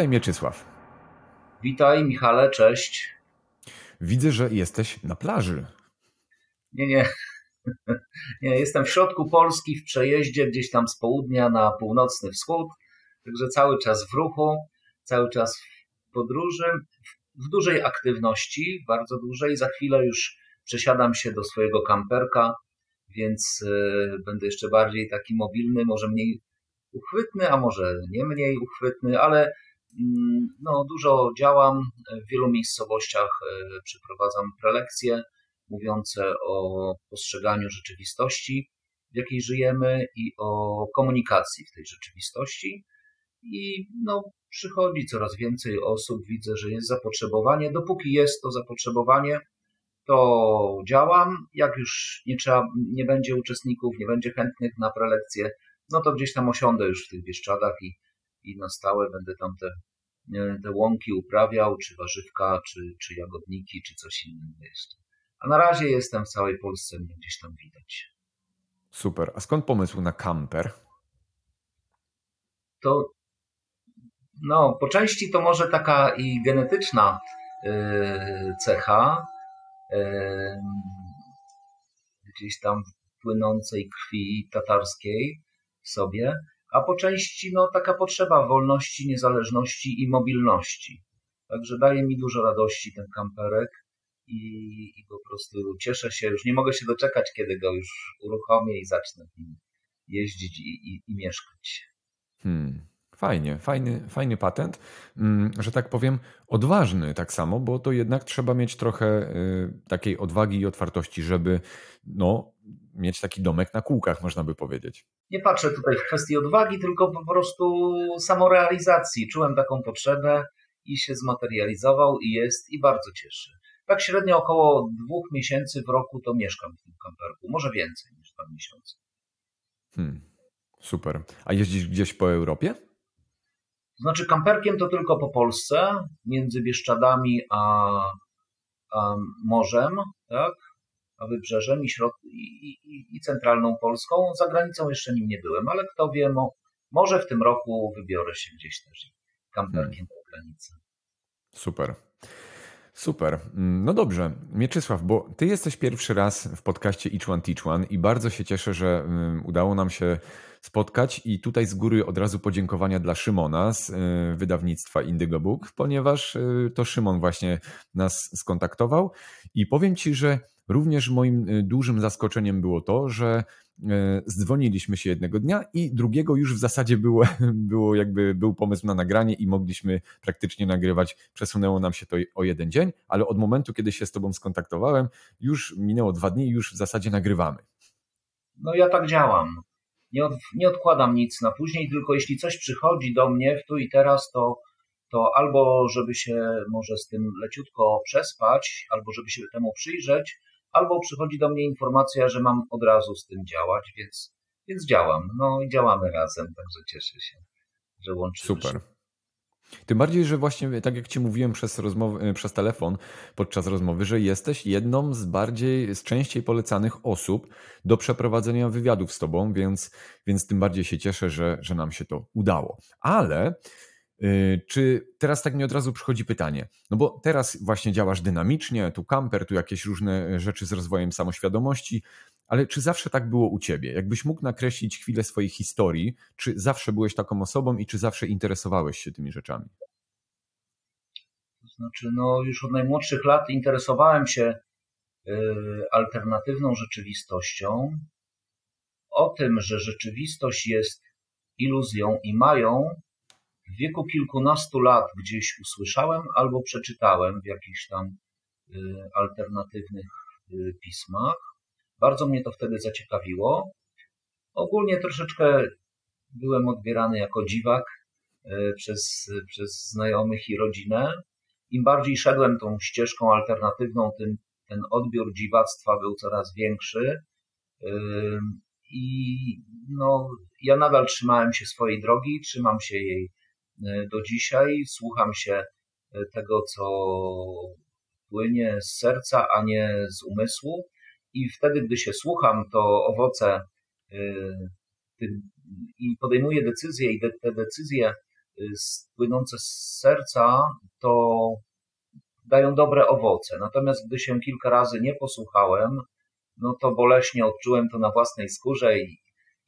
Witaj Mieczysław. Witaj Michale, cześć. Widzę, że jesteś na plaży. Nie, nie. Nie, jestem w środku Polski w przejeździe gdzieś tam z południa na północny wschód, także cały czas w ruchu, cały czas w podróży, w dużej aktywności, bardzo dużej. Za chwilę już przesiadam się do swojego kamperka, więc y, będę jeszcze bardziej taki mobilny, może mniej uchwytny, a może nie mniej uchwytny, ale no, dużo działam w wielu miejscowościach, y, przeprowadzam prelekcje mówiące o postrzeganiu rzeczywistości, w jakiej żyjemy i o komunikacji w tej rzeczywistości. I no, przychodzi coraz więcej osób, widzę, że jest zapotrzebowanie. Dopóki jest to zapotrzebowanie, to działam. Jak już nie, trzeba, nie będzie uczestników, nie będzie chętnych na prelekcje, no to gdzieś tam osiądę już w tych Bieszczadach i, i na stałe będę tam te, te łąki uprawiał, czy warzywka, czy, czy jagodniki, czy coś innego jeszcze. A na razie jestem w całej Polsce, mnie gdzieś tam widać. Super. A skąd pomysł na kamper? To no, po części to może taka i genetyczna yy, cecha, yy, gdzieś tam płynącej krwi tatarskiej w sobie, a po części no, taka potrzeba wolności, niezależności i mobilności. Także daje mi dużo radości ten kamperek i, i po prostu cieszę się, już nie mogę się doczekać, kiedy go już uruchomię i zacznę nim jeździć i, i, i mieszkać. Hmm. Fajnie, fajny, fajny patent, mm, że tak powiem, odważny tak samo, bo to jednak trzeba mieć trochę y, takiej odwagi i otwartości, żeby no, mieć taki domek na kółkach, można by powiedzieć. Nie patrzę tutaj w kwestii odwagi, tylko po prostu samorealizacji. Czułem taką potrzebę i się zmaterializował i jest i bardzo cieszy tak średnio około dwóch miesięcy w roku to mieszkam w tym kamperku. Może więcej niż dwa miesiące. Hmm, super. A jeździsz gdzieś po Europie? Znaczy, kamperkiem to tylko po Polsce, między Bieszczadami a, a morzem, tak? A wybrzeżem i, środ... I, i, i, centralną Polską. Za granicą jeszcze nim nie byłem, ale kto wie, mo... może w tym roku wybiorę się gdzieś też kamperkiem hmm. po granicy. Super. Super. No dobrze, Mieczysław, bo ty jesteś pierwszy raz w podcaście Each One Teach One i bardzo się cieszę, że mm, udało nam się spotkać i tutaj z góry od razu podziękowania dla Szymona z y, wydawnictwa Indigo Book, ponieważ y, to Szymon właśnie nas skontaktował i powiem ci, że również moim y, dużym zaskoczeniem było to, że zdzwoniliśmy się jednego dnia i drugiego już w zasadzie było, było jakby był pomysł na nagranie i mogliśmy praktycznie nagrywać. Przesunęło nam się to o jeden dzień, ale od momentu, kiedy się z tobą skontaktowałem, już minęło dwa dni i już w zasadzie nagrywamy. No ja tak działam. Nie, od, nie odkładam nic na później, tylko jeśli coś przychodzi do mnie w tu i teraz, to, to albo żeby się może z tym leciutko przespać, albo żeby się temu przyjrzeć, albo przychodzi do mnie informacja, że mam od razu z tym działać, więc, więc działam. No i działamy razem, także cieszę się, że łączymy Super. Się. Tym bardziej, że właśnie tak jak Ci mówiłem przez, rozmowy, e, przez telefon podczas rozmowy, że jesteś jedną z bardziej, z częściej polecanych osób do przeprowadzenia wywiadów z Tobą, więc, więc tym bardziej się cieszę, że, że nam się to udało. Ale Y, czy teraz tak mi od razu przychodzi pytanie, no bo teraz właśnie działasz dynamicznie, tu kamper, tu jakieś różne rzeczy z rozwojem samoświadomości, ale czy zawsze tak było u ciebie? Jakbyś mógł nakreślić chwilę swojej historii, czy zawsze byłeś taką osobą i czy zawsze interesowałeś się tymi rzeczami? To znaczy, no już od najmłodszych lat interesowałem się y, alternatywną rzeczywistością, o tym, że rzeczywistość jest iluzją i mają w wieku kilkunastu lat gdzieś usłyszałem albo przeczytałem w jakichś tam y, alternatywnych y, pismach. Bardzo mnie to wtedy zaciekawiło. Ogólnie troszeczkę byłem odbierany jako dziwak y, przez, przez znajomych i rodzinę. Im bardziej szedłem tą ścieżką alternatywną, tym ten odbiór dziwactwa był coraz większy. I no, ja nadal trzymałem się swojej drogi, trzymam się jej E, do dzisiaj. Słucham się e, tego, co płynie z serca, a nie z umysłu. I wtedy, gdy się słucham, to owoce e, i podejmuję decyzje, i te decyzje płynące z serca, to dają dobre owoce. Natomiast gdy się kilka razy nie posłuchałem, no to boleśnie odczułem to na własnej skórze i,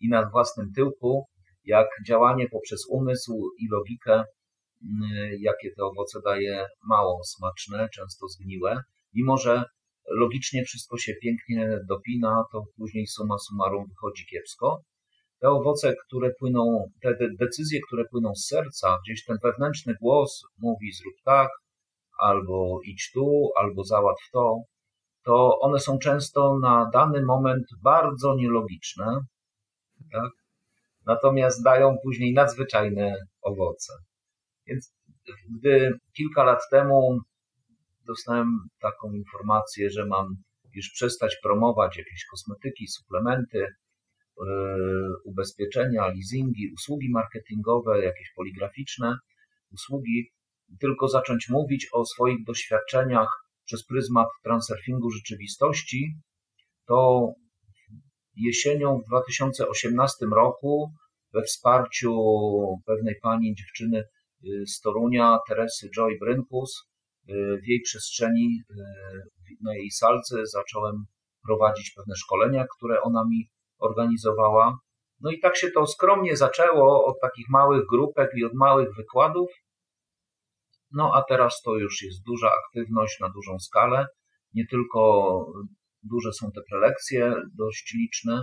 i na własnym tyłku, jak działanie poprzez umysł i logikę, mm, jakie te owoce daje mało smaczne, często zgniłe. Mimo, że logicznie wszystko się pięknie dopina, to później suma summarum wychodzi kiepsko. Te owoce, które płyną, te decyzje, które płyną z serca, gdzieś ten wewnętrzny głos mówi zrób tak, albo idź tu, albo załatw to, to one są często na dany moment bardzo nielogiczne, tak? natomiast dają później nadzwyczajne owoce. Więc gdy kilka lat temu dostałem taką informację, że mam już przestać promować jakieś kosmetyki, suplementy, yy, ubezpieczenia, leasingi, usługi marketingowe, jakieś poligraficzne usługi, tylko zacząć mówić o swoich doświadczeniach przez pryzmat transurfingu rzeczywistości, to jesienią w 2018 roku we wsparciu pewnej pani dziewczyny yy, z Torunia, Teresy Joy Brynkus, Y, w jej przestrzeni, y, na jej salce zacząłem prowadzić pewne szkolenia, które ona mi organizowała. No i tak się to skromnie zaczęło od takich małych grupek i od małych wykładów. No a teraz to już jest duża aktywność na dużą skalę. Nie tylko duże są te prelekcje, dość liczne,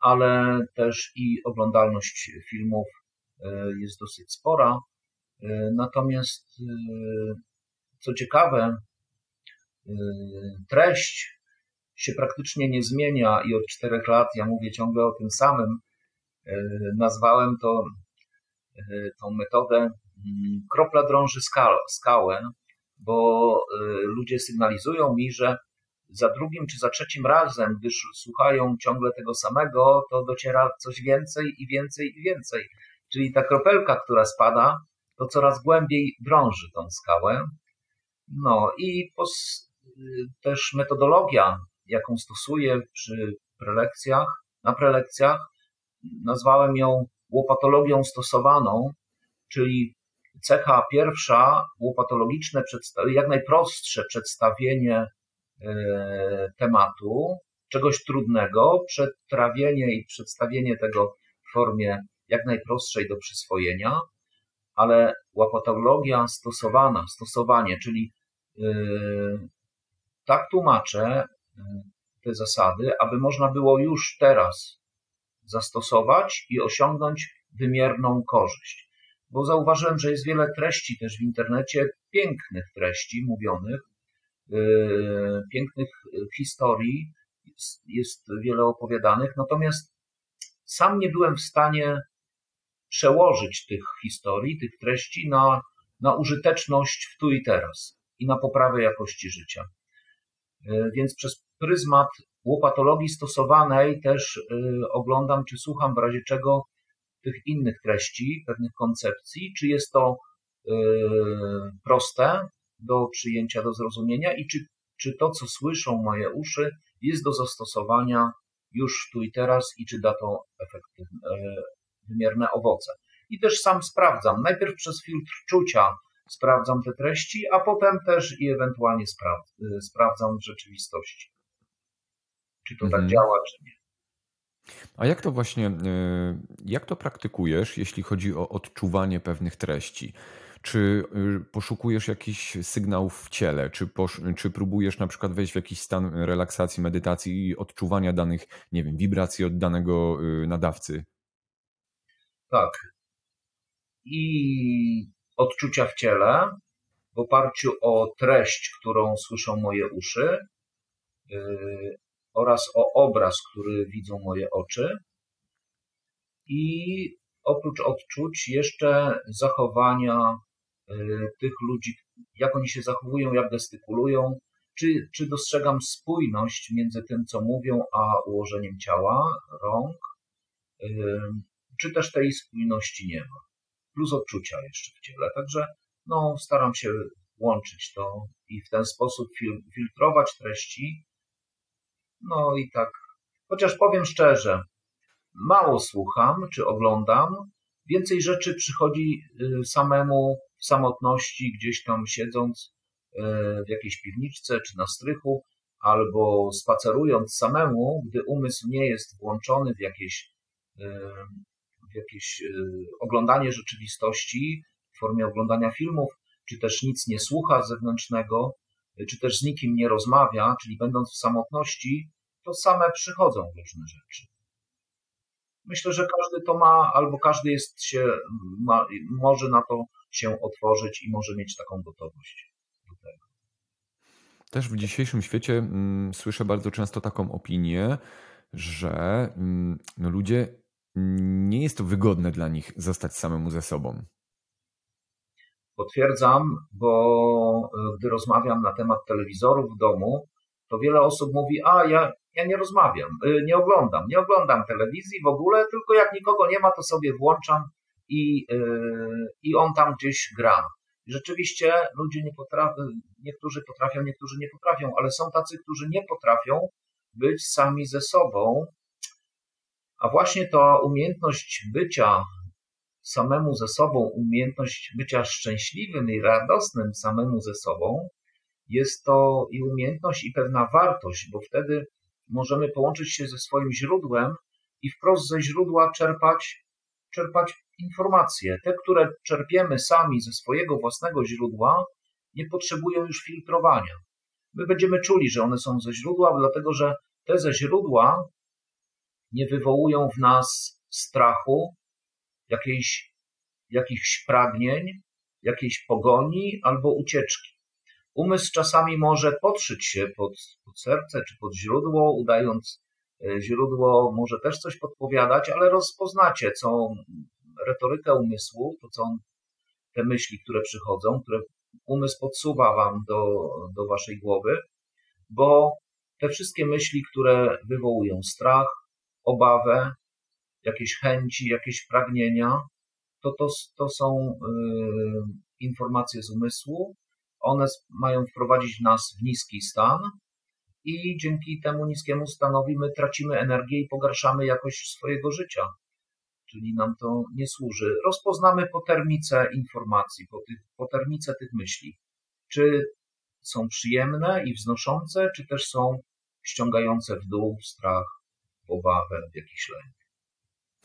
ale też i oglądalność filmów y, jest dosyć spora. Natomiast co ciekawe, y, treść się praktycznie nie zmienia i od czterech lat ja mówię ciągle o tym samym. Y, nazwałem to y, tą metodę mm, kropla drąży skałę, bo ludzie sygnalizują mi, że za drugim czy za trzecim razem, gdyż słuchają ciągle tego samego, to dociera coś więcej i więcej i więcej. Czyli ta kropelka, która spada, to coraz głębiej drąży tą skałę. No i pos, też metodologia, jaką stosuję przy prelekcjach, na prelekcjach, nazwałem ją łopatologią stosowaną, czyli cecha pierwsza, łopatologiczne, jak najprostsze przedstawienie e, tematu, czegoś trudnego, przetrawienie i przedstawienie tego w formie jak najprostszej do przyswojenia, ale łopatologia stosowana, stosowanie, czyli tak tłumaczę yy, te zasady, aby można było już teraz zastosować i osiągnąć wymierną korzyść. Bo zauważyłem, że jest wiele treści też w internecie, pięknych treści mówionych, yy, pięknych historii, jest wiele opowiadanych, natomiast sam nie byłem w stanie przełożyć tych historii, tych treści na, na użyteczność w tu i teraz i na poprawę jakości życia. E, więc przez pryzmat łopatologii stosowanej też e, oglądam, czy słucham w razie czego tych innych treści, pewnych koncepcji, czy jest to e, proste do przyjęcia, do zrozumienia i czy, czy to, co słyszą moje uszy, jest do zastosowania już tu i teraz i czy da to efektywne, wymierne owoce. I też sam sprawdzam, najpierw przez filtr czucia, sprawdzam te treści, a potem też i ewentualnie y, sprawdzam w rzeczywistości, czy to tak mhm. tak działa, czy nie. A jak to właśnie, y, jak to praktykujesz, jeśli chodzi o odczuwanie pewnych treści? Czy y, poszukujesz jakichś sygnałów w ciele? Czy, czy próbujesz na przykład wejść w jakiś stan relaksacji, medytacji i odczuwania danych, nie wiem, wibracji od danego nadawcy? Tak. I odczucia w ciele w oparciu o treść, którą słyszą moje uszy yy, oraz o obraz, który widzą moje oczy. I oprócz odczuć jeszcze zachowania yy, tych ludzi, jak oni się zachowują, jak gestykulują, czy, czy dostrzegam spójność między tym, co mówią, a ułożeniem ciała, rąk, yy, czy też tej spójności nie ma plus odczucia jeszcze w ciele. Także no, staram się łączyć to i w ten sposób fil filtrować treści. No i tak, chociaż powiem szczerze, mało słucham czy oglądam, Więcej rzeczy przychodzi y, samemu w samotności, gdzieś tam siedząc y, w jakiejś piwniczce czy na strychu, albo spacerując samemu, gdy umysł nie jest włączony w jakieś, y, jakieś oglądanie rzeczywistości w formie oglądania filmów, czy też nic nie słucha zewnętrznego, czy też z nikim nie rozmawia, czyli będąc w samotności, to same przychodzą różne rzeczy. Myślę, że każdy to ma, albo każdy jest się, ma, może na to się otworzyć i może mieć taką gotowość do tego. Też w dzisiejszym świecie mm, słyszę bardzo często taką opinię, że mm, no ludzie nie jest to wygodne dla nich zostać samemu ze sobą. Potwierdzam, bo e, gdy rozmawiam na temat telewizorów w domu, to wiele osób mówi: A ja ja nie rozmawiam, y, nie oglądam, nie oglądam telewizji w ogóle, tylko jak nikogo nie ma, to sobie włączam i, y, i on tam gdzieś gra. rzeczywiście ludzie nie potrafią, niektórzy potrafią, niektórzy nie potrafią, ale są tacy, którzy nie potrafią być sami ze sobą. A właśnie ta umiejętność bycia samemu ze sobą, umiejętność bycia szczęśliwym i radosnym samemu ze sobą, jest to i umiejętność, i pewna wartość, bo wtedy możemy połączyć się ze swoim źródłem i wprost ze źródła czerpać, czerpać informacje. Te, które czerpiemy sami ze swojego własnego źródła, nie potrzebują już filtrowania. My będziemy czuli, że one są ze źródła, dlatego że te ze źródła nie wywołują w nas strachu, jakiejś, jakichś pragnień, jakiejś pogoni albo ucieczki. Umysł czasami może podszyć się pod, pod serce czy pod źródło, udając e, źródło może też coś podpowiadać, ale rozpoznacie całą retorykę umysłu, to co te myśli, które przychodzą, które umysł podsuwa wam do, do waszej głowy, bo te wszystkie myśli, które wywołują strach, obawę, jakieś chęci, jakieś pragnienia, to, to, to są y, informacje z umysłu, one mają wprowadzić nas w niski stan i dzięki temu niskiemu stanowi my tracimy energię i pogarszamy jakość swojego życia. Czyli nam to nie służy. Rozpoznamy po termice informacji, po, tych, po termice tych myśli. Czy są przyjemne i wznoszące, czy też są ściągające w dół strach, obawę, jakiś lęk.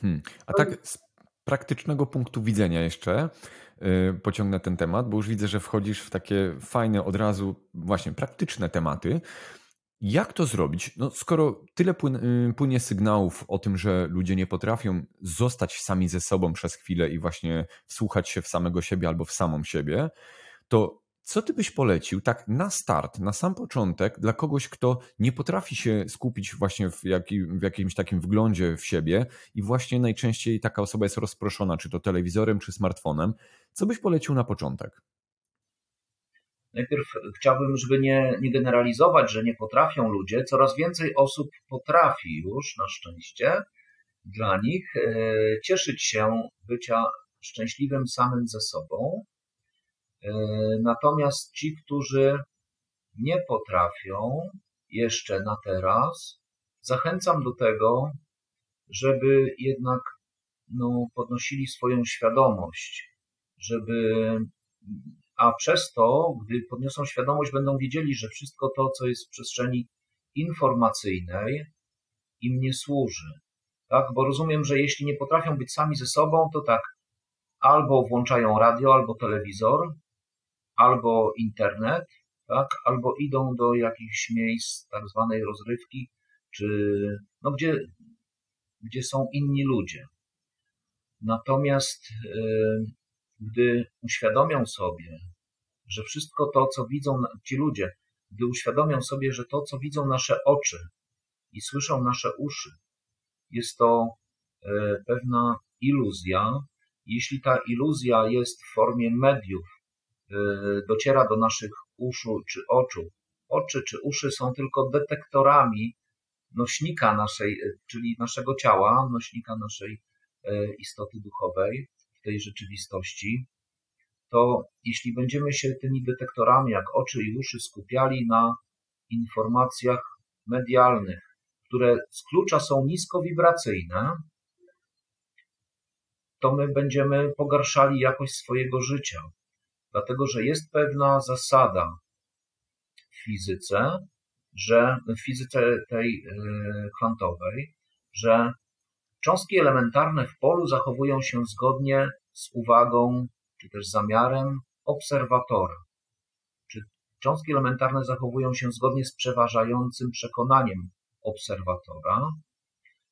Hmm. A tak z praktycznego punktu widzenia jeszcze, Y, pociągnę ten temat, bo już widzę, że wchodzisz w takie fajne, od razu właśnie praktyczne tematy. Jak to zrobić? No, skoro tyle y, płynie sygnałów o tym, że ludzie nie potrafią zostać sami ze sobą przez chwilę i właśnie wsłuchać się w samego siebie albo w samą siebie, to co ty byś polecił tak na start, na sam początek dla kogoś, kto nie potrafi się skupić właśnie w, jaki, w jakimś takim wglądzie w siebie i właśnie najczęściej taka osoba jest rozproszona, czy to telewizorem, czy smartfonem. Co byś polecił na początek? Najpierw chciałbym, żeby nie, nie generalizować, że nie potrafią ludzie. Coraz więcej osób potrafi już, na szczęście, dla nich e, cieszyć się bycia szczęśliwym samym ze sobą, natomiast ci, którzy nie potrafią jeszcze na teraz, zachęcam do tego, żeby jednak no, podnosili swoją świadomość, żeby, a przez to, gdy podniosą świadomość, będą wiedzieli, że wszystko to, co jest w przestrzeni informacyjnej, im nie służy. Tak? Bo rozumiem, że jeśli nie potrafią być sami ze sobą, to tak, albo włączają radio, albo telewizor, albo internet, tak, albo idą do jakichś miejsc tak zwanej rozrywki, czy no, gdzie, gdzie są inni ludzie. Natomiast gdy uświadomią sobie, że wszystko to, co widzą ci ludzie, gdy uświadomią sobie, że to, co widzą nasze oczy i słyszą nasze uszy, jest to yy, pewna iluzja, jeśli ta iluzja jest w formie mediów, dociera do naszych uszu czy oczu. Oczy czy uszy są tylko detektorami nośnika naszej, y, czyli naszego ciała, nośnika naszej y, istoty duchowej w tej rzeczywistości, to jeśli będziemy się tymi detektorami, jak oczy i uszy, skupiali na informacjach medialnych, które z klucza są niskowibracyjne, to my będziemy pogarszali jakość swojego życia. Dlatego, że jest pewna zasada w fizyce, że w fizyce tej e, kwantowej, że cząstki elementarne w polu zachowują się zgodnie z uwagą czy też zamiarem obserwatora. Czy cząstki elementarne zachowują się zgodnie z przeważającym przekonaniem obserwatora.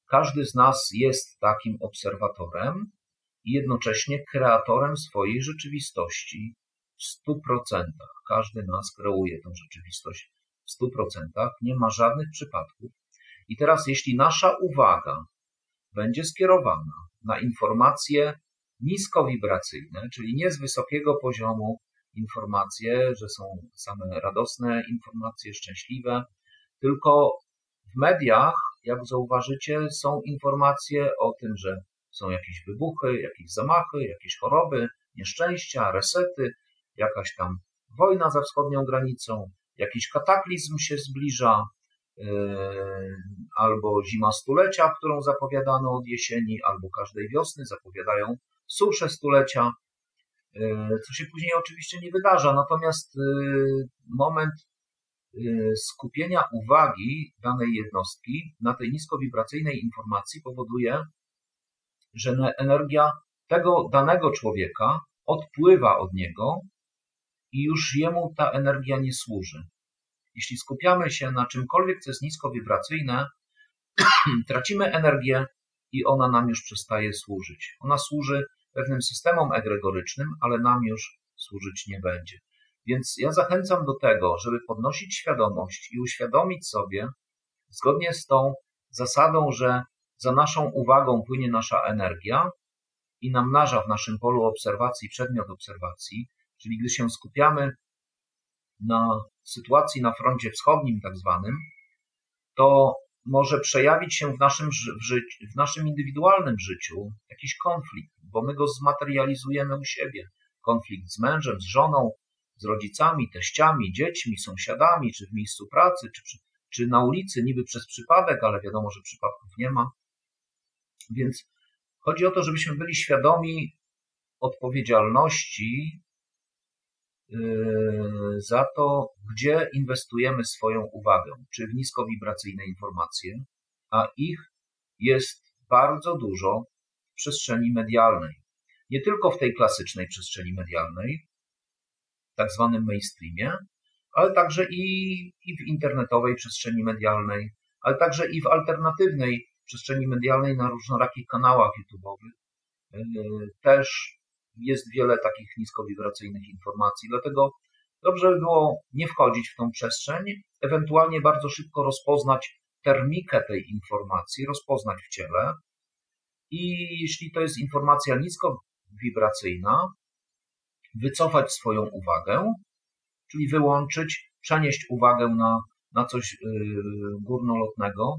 Każdy z nas jest takim obserwatorem i jednocześnie kreatorem swojej rzeczywistości w stu procentach. Każdy nas kreuje tę rzeczywistość w stu procentach. Nie ma żadnych przypadków. I teraz, jeśli nasza uwaga będzie skierowana na informacje niskowibracyjne, czyli nie z wysokiego poziomu informacje, że są same radosne informacje, szczęśliwe, tylko w mediach, jak zauważycie, są informacje o tym, że są jakieś wybuchy, jakieś zamachy, jakieś choroby, nieszczęścia, resety, jakaś tam wojna za wschodnią granicą, jakiś kataklizm się zbliża, yy, albo zima stulecia, którą zapowiadano od jesieni, albo każdej wiosny zapowiadają susze stulecia, yy, co się później oczywiście nie wydarza. Natomiast yy, moment skupienia uwagi danej jednostki na tej niskowibracyjnej informacji powoduje, że energia tego danego człowieka odpływa od niego i już jemu ta energia nie służy. Jeśli skupiamy się na czymkolwiek, co jest niskowibracyjne, tracimy energię i ona nam już przestaje służyć. Ona służy pewnym systemom egregorycznym, ale nam już służyć nie będzie. Więc ja zachęcam do tego, żeby podnosić świadomość i uświadomić sobie, zgodnie z tą zasadą, że za naszą uwagą płynie nasza energia i namnaża w naszym polu obserwacji przedmiot obserwacji, czyli gdy się skupiamy na sytuacji na froncie wschodnim, tak zwanym, to może przejawić się w naszym, w, życiu, w naszym indywidualnym życiu jakiś konflikt, bo my go zmaterializujemy u siebie. Konflikt z mężem, z żoną, z rodzicami, teściami, dziećmi, sąsiadami, czy w miejscu pracy, czy, czy na ulicy, niby przez przypadek, ale wiadomo, że przypadków nie ma. Więc chodzi o to, żebyśmy byli świadomi odpowiedzialności za to, gdzie inwestujemy swoją uwagę, czy w niskowibracyjne informacje, a ich jest bardzo dużo w przestrzeni medialnej. Nie tylko w tej klasycznej przestrzeni medialnej, tak zwanym mainstreamie, ale także i, i w internetowej przestrzeni medialnej, ale także i w alternatywnej przestrzeni medialnej na różnorakich kanałach YouTube'owych. E, też jest wiele takich niskowibracyjnych informacji, dlatego dobrze by było nie wchodzić w tą przestrzeń, ewentualnie bardzo szybko rozpoznać termikę tej informacji, rozpoznać w ciele. I jeśli to jest informacja niskowibracyjna, wycofać swoją uwagę, czyli wyłączyć, przenieść uwagę na, na coś yy, górnolotnego,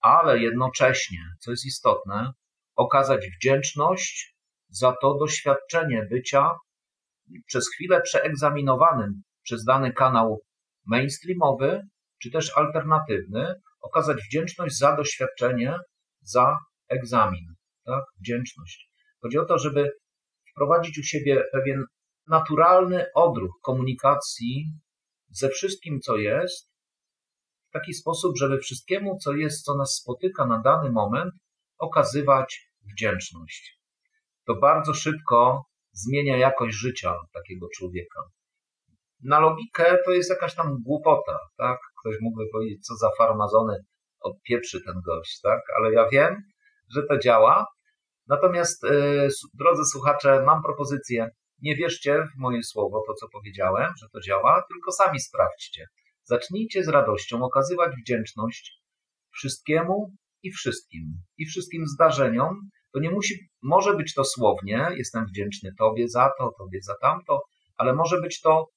ale jednocześnie, co jest istotne, okazać wdzięczność za to doświadczenie bycia przez chwilę przeegzaminowanym przez dany kanał mainstreamowy, czy też alternatywny, okazać wdzięczność za doświadczenie, za egzamin. Tak? Wdzięczność. Chodzi o to, żeby wprowadzić u siebie pewien naturalny odruch komunikacji ze wszystkim, co jest, w taki sposób, żeby wszystkiemu, co jest, co nas spotyka na dany moment, okazywać wdzięczność. To bardzo szybko zmienia jakość życia takiego człowieka. Na logikę to jest jakaś tam głupota, tak? Ktoś mógłby powiedzieć, co za farmazony odpieprzy ten gość, tak? Ale ja wiem, że to działa. Natomiast, yy, drodzy słuchacze, mam propozycję. Nie wierzcie w moje słowo, to co powiedziałem, że to działa, tylko sami sprawdźcie. Zacznijcie z radością okazywać wdzięczność wszystkiemu i wszystkim, i wszystkim zdarzeniom. To nie musi, może być to słownie, jestem wdzięczny Tobie za to, Tobie za tamto, ale może być to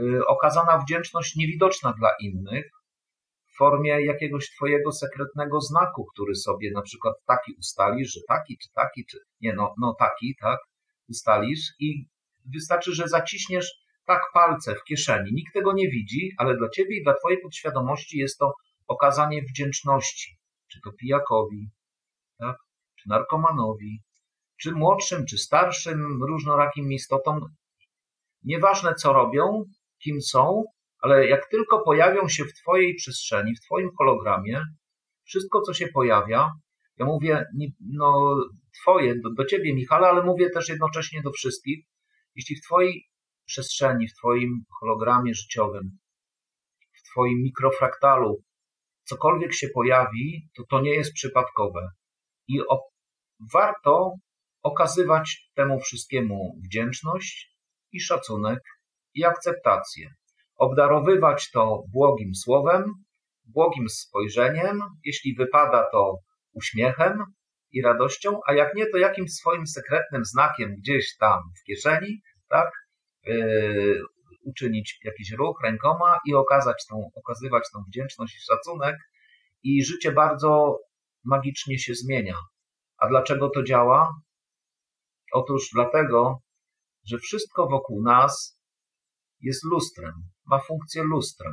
y, okazana wdzięczność niewidoczna dla innych w formie jakiegoś Twojego sekretnego znaku, który sobie na przykład taki ustalisz, że taki, czy taki, czy nie, no, no taki, tak, ustalisz i wystarczy, że zaciśniesz tak palce w kieszeni. Nikt tego nie widzi, ale dla ciebie i dla twojej podświadomości jest to okazanie wdzięczności. Czy to pijakowi? Narkomanowi, czy młodszym, czy starszym, różnorakim istotom, nieważne co robią, kim są, ale jak tylko pojawią się w Twojej przestrzeni, w Twoim hologramie, wszystko, co się pojawia, ja mówię, no, Twoje, do, do Ciebie, Michale, ale mówię też jednocześnie do wszystkich, jeśli w Twojej przestrzeni, w Twoim hologramie życiowym, w Twoim mikrofraktalu cokolwiek się pojawi, to to nie jest przypadkowe. I o, warto okazywać temu wszystkiemu wdzięczność i szacunek i akceptację. Obdarowywać to błogim słowem, błogim spojrzeniem, jeśli wypada to uśmiechem i radością, a jak nie, to jakimś swoim sekretnym znakiem gdzieś tam w kieszeni, tak? Yy, uczynić jakiś ruch rękoma i okazać tą, okazywać tą wdzięczność i szacunek i życie bardzo magicznie się zmienia. A dlaczego to działa? Otóż dlatego, że wszystko wokół nas jest lustrem, ma funkcję lustra.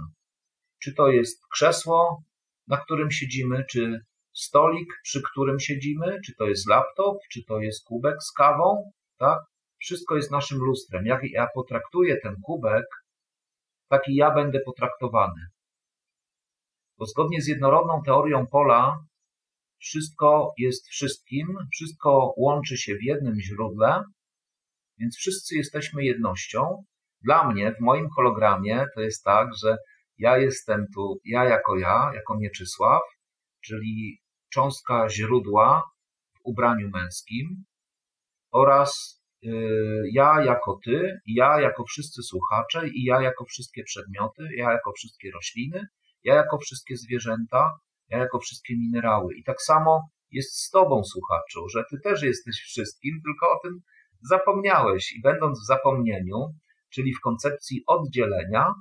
Czy to jest krzesło, na którym siedzimy, czy stolik, przy którym siedzimy, czy to jest laptop, czy to jest kubek z kawą, tak? Wszystko jest naszym lustrem. Jak ja potraktuję ten kubek, taki ja będę potraktowany. Bo zgodnie z jednorodną teorią pola, wszystko jest wszystkim, wszystko łączy się w jednym źródle, więc wszyscy jesteśmy jednością. Dla mnie, w moim hologramie, to jest tak, że ja jestem tu, ja jako ja, jako Mieczysław, czyli cząstka źródła w ubraniu męskim oraz y, ja jako ty, ja jako wszyscy słuchacze i ja jako wszystkie przedmioty, ja jako wszystkie rośliny, ja jako wszystkie zwierzęta, jako wszystkie minerały. I tak samo jest z Tobą, słuchaczu, że Ty też jesteś wszystkim, tylko o tym zapomniałeś. I będąc w zapomnieniu, czyli w koncepcji oddzielenia,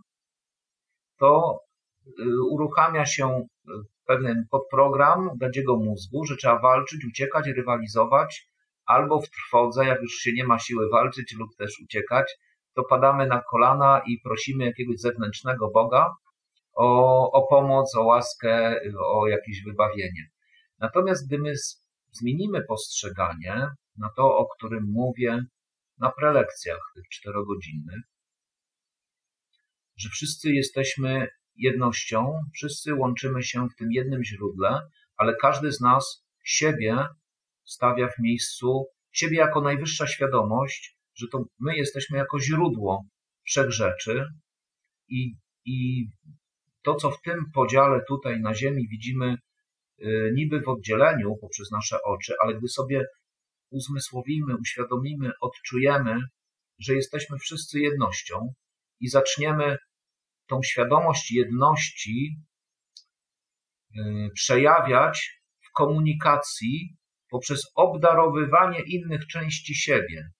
to y, uruchamia się y, pewien podprogram gadziego mózgu, że trzeba walczyć, uciekać, rywalizować, albo w trwodze, jak już się nie ma siły walczyć lub też uciekać, to padamy na kolana i prosimy jakiegoś zewnętrznego Boga, o, o pomoc, o łaskę, o jakieś wybawienie. Natomiast gdy my zmienimy postrzeganie na to, o którym mówię na prelekcjach tych czterogodzinnych, że wszyscy jesteśmy jednością, wszyscy łączymy się w tym jednym źródle, ale każdy z nas siebie stawia w miejscu, siebie jako najwyższa świadomość, że to my jesteśmy jako źródło wszechrzeczy i, i to, co w tym podziale tutaj na Ziemi widzimy y, niby w oddzieleniu poprzez nasze oczy, ale gdy sobie uzmysłowimy, uświadomimy, odczujemy, że jesteśmy wszyscy jednością i zaczniemy tą świadomość jedności y, przejawiać w komunikacji poprzez obdarowywanie innych części siebie.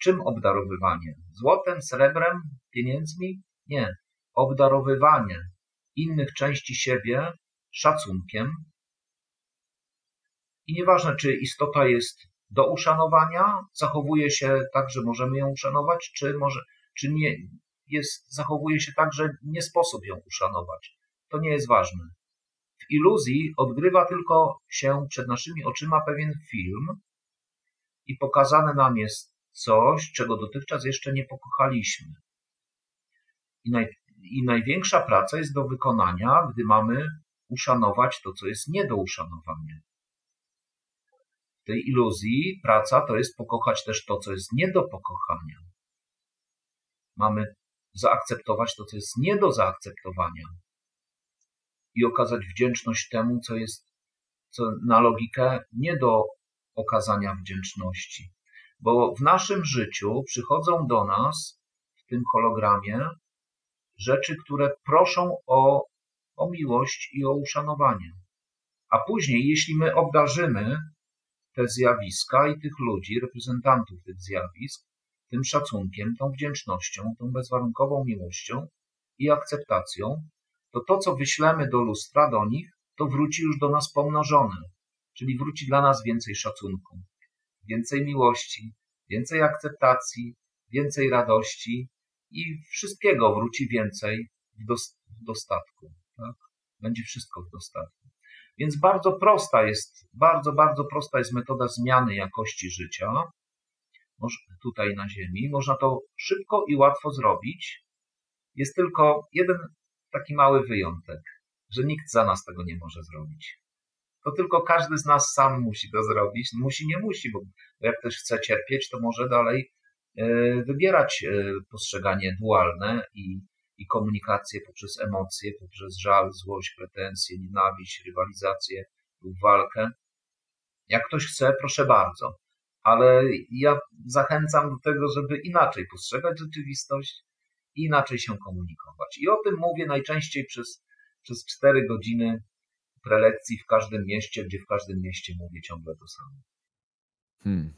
Czym obdarowywanie? Złotem, srebrem, pieniędzmi? Nie. Obdarowywanie innych części siebie szacunkiem. I nieważne, czy istota jest do uszanowania, zachowuje się tak, że możemy ją uszanować, czy, może, czy nie, jest, zachowuje się tak, że nie sposób ją uszanować. To nie jest ważne. W iluzji odgrywa tylko się przed naszymi oczyma pewien film i pokazane nam jest coś, czego dotychczas jeszcze nie pokochaliśmy. I naj, i największa praca jest do wykonania, gdy mamy uszanować to, co jest nie do uszanowania. W tej iluzji praca to jest pokochać też to, co jest nie do pokochania. Mamy zaakceptować to, co jest nie do zaakceptowania i okazać wdzięczność temu, co jest co na logikę nie do okazania wdzięczności. Bo w naszym życiu przychodzą do nas w tym hologramie rzeczy, które proszą o, o miłość i o uszanowanie. A później, jeśli my obdarzymy te zjawiska i tych ludzi, reprezentantów tych zjawisk, tym szacunkiem, tą wdzięcznością, tą bezwarunkową miłością i akceptacją, to to, co wyślemy do lustra do nich, to wróci już do nas pomnożone, czyli wróci dla nas więcej szacunku, więcej miłości, więcej akceptacji, więcej radości, i wszystkiego wróci więcej w, dostatku. Tak? Będzie wszystko w dostatku. Więc bardzo prosta jest, bardzo, bardzo prosta jest metoda zmiany jakości życia tutaj na Ziemi. Można to szybko i łatwo zrobić. Jest tylko jeden taki mały wyjątek, że nikt za nas tego nie może zrobić. To tylko każdy z nas sam musi to zrobić. Musi, nie musi, bo jak ktoś chce cierpieć, to może dalej wybierać e, postrzeganie dualne i, i komunikację poprzez emocje, poprzez żal, złość, pretensje, nienawiść, rywalizację lub walkę. Jak ktoś chce, proszę bardzo. Ale ja zachęcam do tego, żeby inaczej postrzegać rzeczywistość i inaczej się komunikować. I o tym mówię najczęściej przez, przez 4 godziny prelekcji w każdym mieście, gdzie w każdym mieście mówię ciągle to samo. Hmm.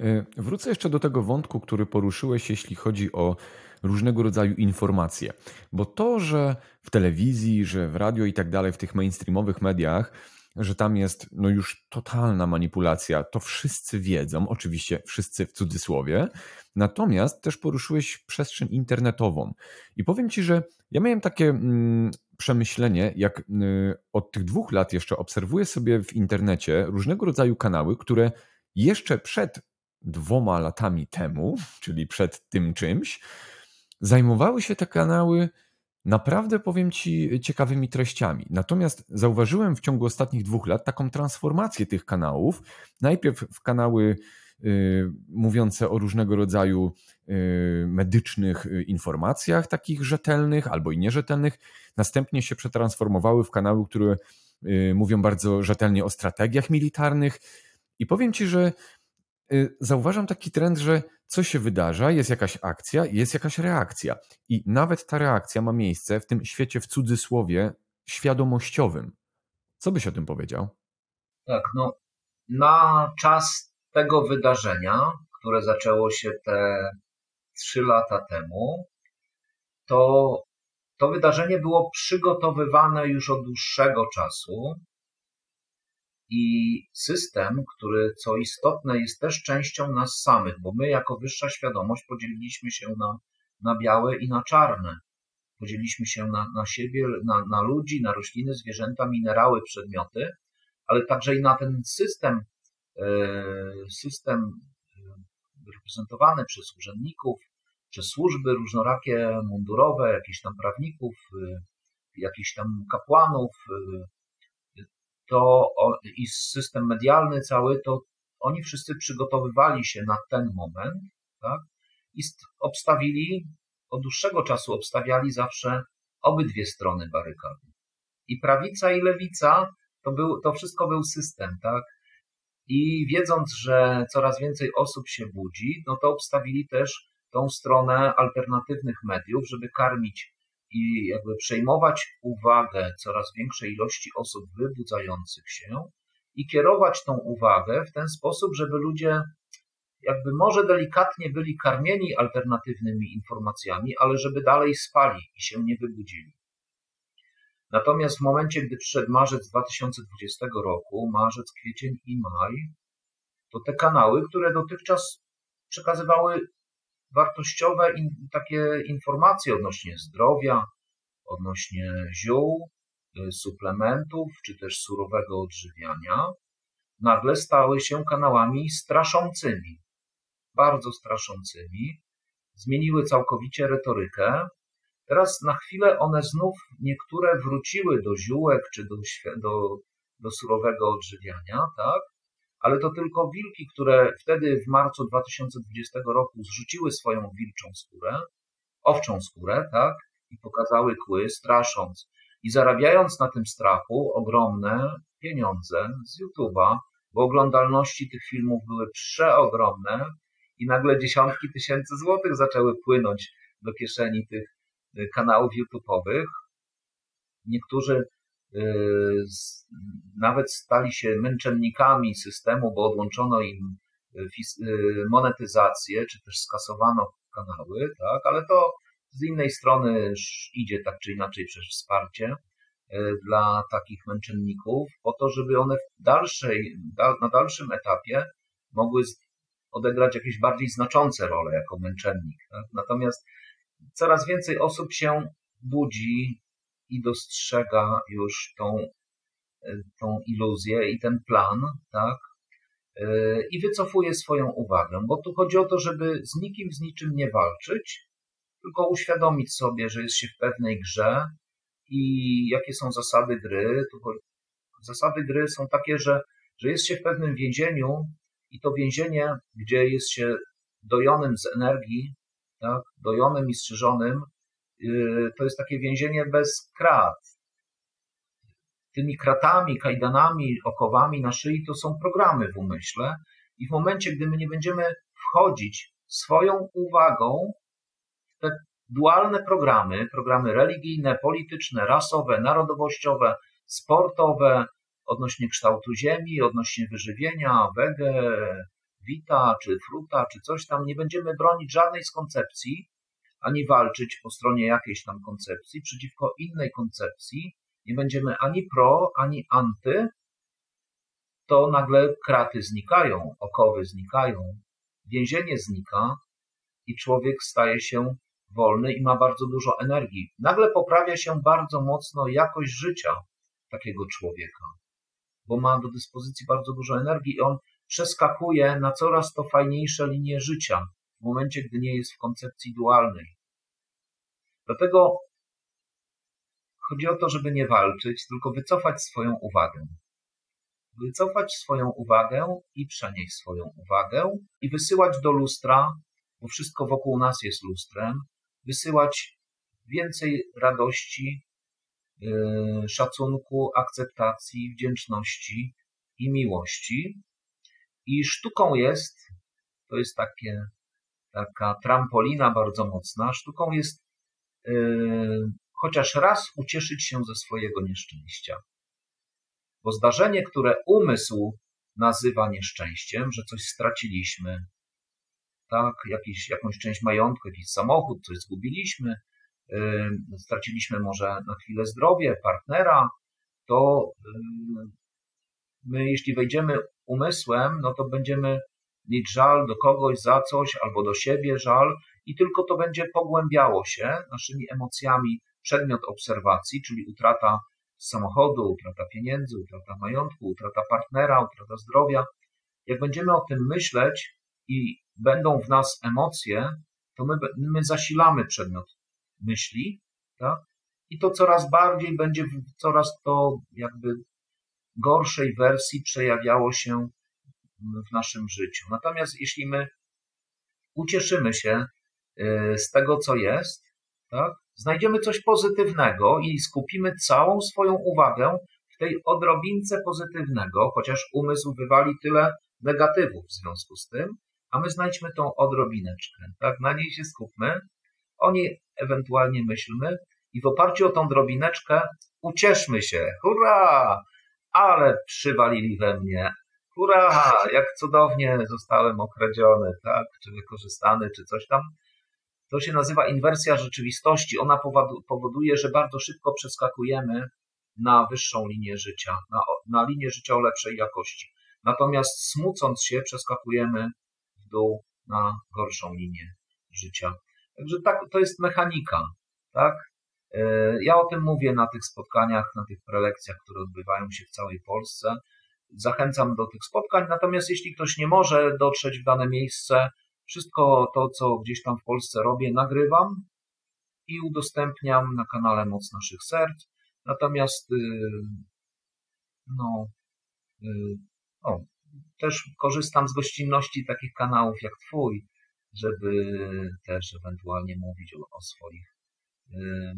E, wrócę jeszcze do tego wątku, który poruszyłeś, jeśli chodzi o różnego rodzaju informacje. Bo to, że w telewizji, że w radio i tak dalej, w tych mainstreamowych mediach, że tam jest no już totalna manipulacja, to wszyscy wiedzą, oczywiście wszyscy w cudzysłowie, natomiast też poruszyłeś przestrzeń internetową. I powiem Ci, że ja miałem takie mm, przemyślenie, jak y, od tych dwóch lat jeszcze obserwuję sobie w internecie różnego rodzaju kanały, które jeszcze przed dwoma latami temu, czyli przed tym czymś, zajmowały się te kanały naprawdę, powiem Ci, ciekawymi treściami. Natomiast zauważyłem w ciągu ostatnich dwóch lat taką transformację tych kanałów. Najpierw w kanały y, mówiące o różnego rodzaju y, medycznych y, informacjach, takich rzetelnych albo i nierzetelnych. Następnie się przetransformowały w kanały, które mówią bardzo rzetelnie o strategiach militarnych. I powiem Ci, że zauważam taki trend, że co się wydarza, jest jakaś akcja, jest jakaś reakcja. I nawet ta reakcja ma miejsce w tym świecie w cudzysłowie świadomościowym. Co byś o tym powiedział? Tak, no na czas tego wydarzenia, które zaczęło się te trzy lata temu, to to wydarzenie było przygotowywane już od dłuższego czasu i system, który co istotne jest też częścią nas samych, bo my jako wyższa świadomość podzieliliśmy się na, na białe i na czarne. Podzieliliśmy się na, na siebie, na, na ludzi, na rośliny, zwierzęta, minerały, przedmioty, ale także i na ten system, e, system e, reprezentowany przez urzędników, przez służby różnorakie mundurowe, jakichś tam prawników, e, jakichś tam kapłanów, to i system medialny cały, to oni wszyscy przygotowywali się na ten moment, tak? I obstawili, od dłuższego czasu obstawiali zawsze obydwie strony barykady. I prawica i lewica to, był, to wszystko był system, tak? I wiedząc, że coraz więcej osób się budzi, no to obstawili też tą stronę alternatywnych mediów, żeby karmić i jakby przejmować uwagę coraz większej ilości osób wybudzających się i kierować tą uwagę w ten sposób, żeby ludzie jakby może delikatnie byli karmieni alternatywnymi informacjami, ale żeby dalej spali i się nie wybudzili. Natomiast w momencie, gdy przyszedł marzec 2020 roku, marzec, kwiecień i maj, to te kanały, które dotychczas przekazywały wartościowe in, takie informacje odnośnie zdrowia, odnośnie ziół, y, suplementów, czy też surowego odżywiania, nagle stały się kanałami straszącymi, bardzo straszącymi, zmieniły całkowicie retorykę. Teraz na chwilę one znów niektóre wróciły do ziółek czy do, do, do surowego odżywiania, tak? Ale to tylko wilki, które wtedy w marcu 2020 roku zrzuciły swoją wilczą skórę, owczą skórę, tak, i pokazały kły, strasząc i zarabiając na tym strachu ogromne pieniądze z YouTube'a, bo oglądalności tych filmów były przeogromne i nagle dziesiątki tysięcy złotych zaczęły płynąć do kieszeni tych y, kanałów YouTube'owych. Niektórzy nawet stali się męczennikami systemu, bo odłączono im y, y, monetyzację, czy też skasowano kanały, tak, ale to z innej strony idzie tak czy inaczej przez wsparcie dla takich męczenników, po to, żeby one w dalszej, na dalszym etapie mogły odegrać jakieś bardziej znaczące role jako męczennik. Tak? Natomiast coraz więcej osób się budzi i dostrzega już tą tą iluzję i ten plan, tak? I wycofuje swoją uwagę, bo tu chodzi o to, żeby z nikim, z niczym nie walczyć, tylko uświadomić sobie, że jest się w pewnej grze i jakie są zasady gry. Zasady gry są takie, że, że jest się w pewnym więzieniu i to więzienie, gdzie jest się dojonym z energii, tak, dojonym i strzyżonym, to jest takie więzienie bez krat. Tymi kratami, kajdanami, okowami na szyi to są programy w umyśle i w momencie, gdy my nie będziemy wchodzić swoją uwagą te dualne programy, programy religijne, polityczne, rasowe, narodowościowe, sportowe, odnośnie kształtu ziemi, odnośnie wyżywienia, wege, wita, czy fruta, czy coś tam, nie będziemy bronić żadnej z koncepcji, ani walczyć po stronie jakiejś tam koncepcji przeciwko innej koncepcji, nie będziemy ani pro, ani anty, to nagle kraty znikają, okowy znikają, więzienie znika i człowiek staje się wolny i ma bardzo dużo energii. Nagle poprawia się bardzo mocno jakość życia takiego człowieka, bo ma do dyspozycji bardzo dużo energii i on przeskakuje na coraz to fajniejsze linie życia w momencie, gdy nie jest w koncepcji dualnej. Dlatego chodzi o to, żeby nie walczyć, tylko wycofać swoją uwagę. Wycofać swoją uwagę i przenieść swoją uwagę i wysyłać do lustra, bo wszystko wokół nas jest lustrem, wysyłać więcej radości, yy, szacunku, akceptacji, wdzięczności i miłości. I sztuką jest, to jest takie, taka trampolina bardzo mocna, sztuką jest yy, chociaż raz ucieszyć się ze swojego nieszczęścia. Bo zdarzenie, które umysł nazywa nieszczęściem, że coś straciliśmy, tak, jakiś, jakąś część majątku, jakiś samochód, coś zgubiliśmy, yy, straciliśmy może na chwilę zdrowie, partnera, to yy, my, jeśli wejdziemy umysłem, no to będziemy mieć żal do kogoś za coś albo do siebie żal i tylko to będzie pogłębiało się naszymi emocjami przedmiot obserwacji, czyli utrata samochodu, utrata pieniędzy, utrata majątku, utrata partnera, utrata zdrowia. Jak będziemy o tym myśleć i będą w nas emocje, to my, my zasilamy przedmiot myśli, tak? I to coraz bardziej będzie w coraz to jakby gorszej wersji przejawiało się w naszym życiu. Natomiast jeśli my ucieszymy się y, z tego, co jest, tak? znajdziemy coś pozytywnego i skupimy całą swoją uwagę w tej odrobince pozytywnego, chociaż umysł wywali tyle negatywów w związku z tym, a my znajdźmy tą odrobineczkę, tak? Na niej się skupmy, o niej ewentualnie myślmy i w oparciu o tą drobineczkę ucieszmy się. Hurra! Ale przywalili we mnie. Hurra! Jak cudownie zostałem okradziony, tak? Czy wykorzystany, czy coś tam. To się nazywa inwersja rzeczywistości. Ona powoduje, że bardzo szybko przeskakujemy na wyższą linię życia, na, na linię życia o lepszej jakości. Natomiast smucąc się, przeskakujemy dół na gorszą linię życia. Także tak, to jest mechanika, tak? E, ja o tym mówię na tych spotkaniach, na tych prelekcjach, które odbywają się w całej Polsce. Zachęcam do tych spotkań, natomiast jeśli ktoś nie może dotrzeć w dane miejsce, wszystko to, co gdzieś tam w Polsce robię, nagrywam i udostępniam na kanale Moc Naszych Serc. Natomiast, y, no, y, też korzystam z gościnności takich kanałów jak Twój, żeby też ewentualnie mówić o, o swoich y,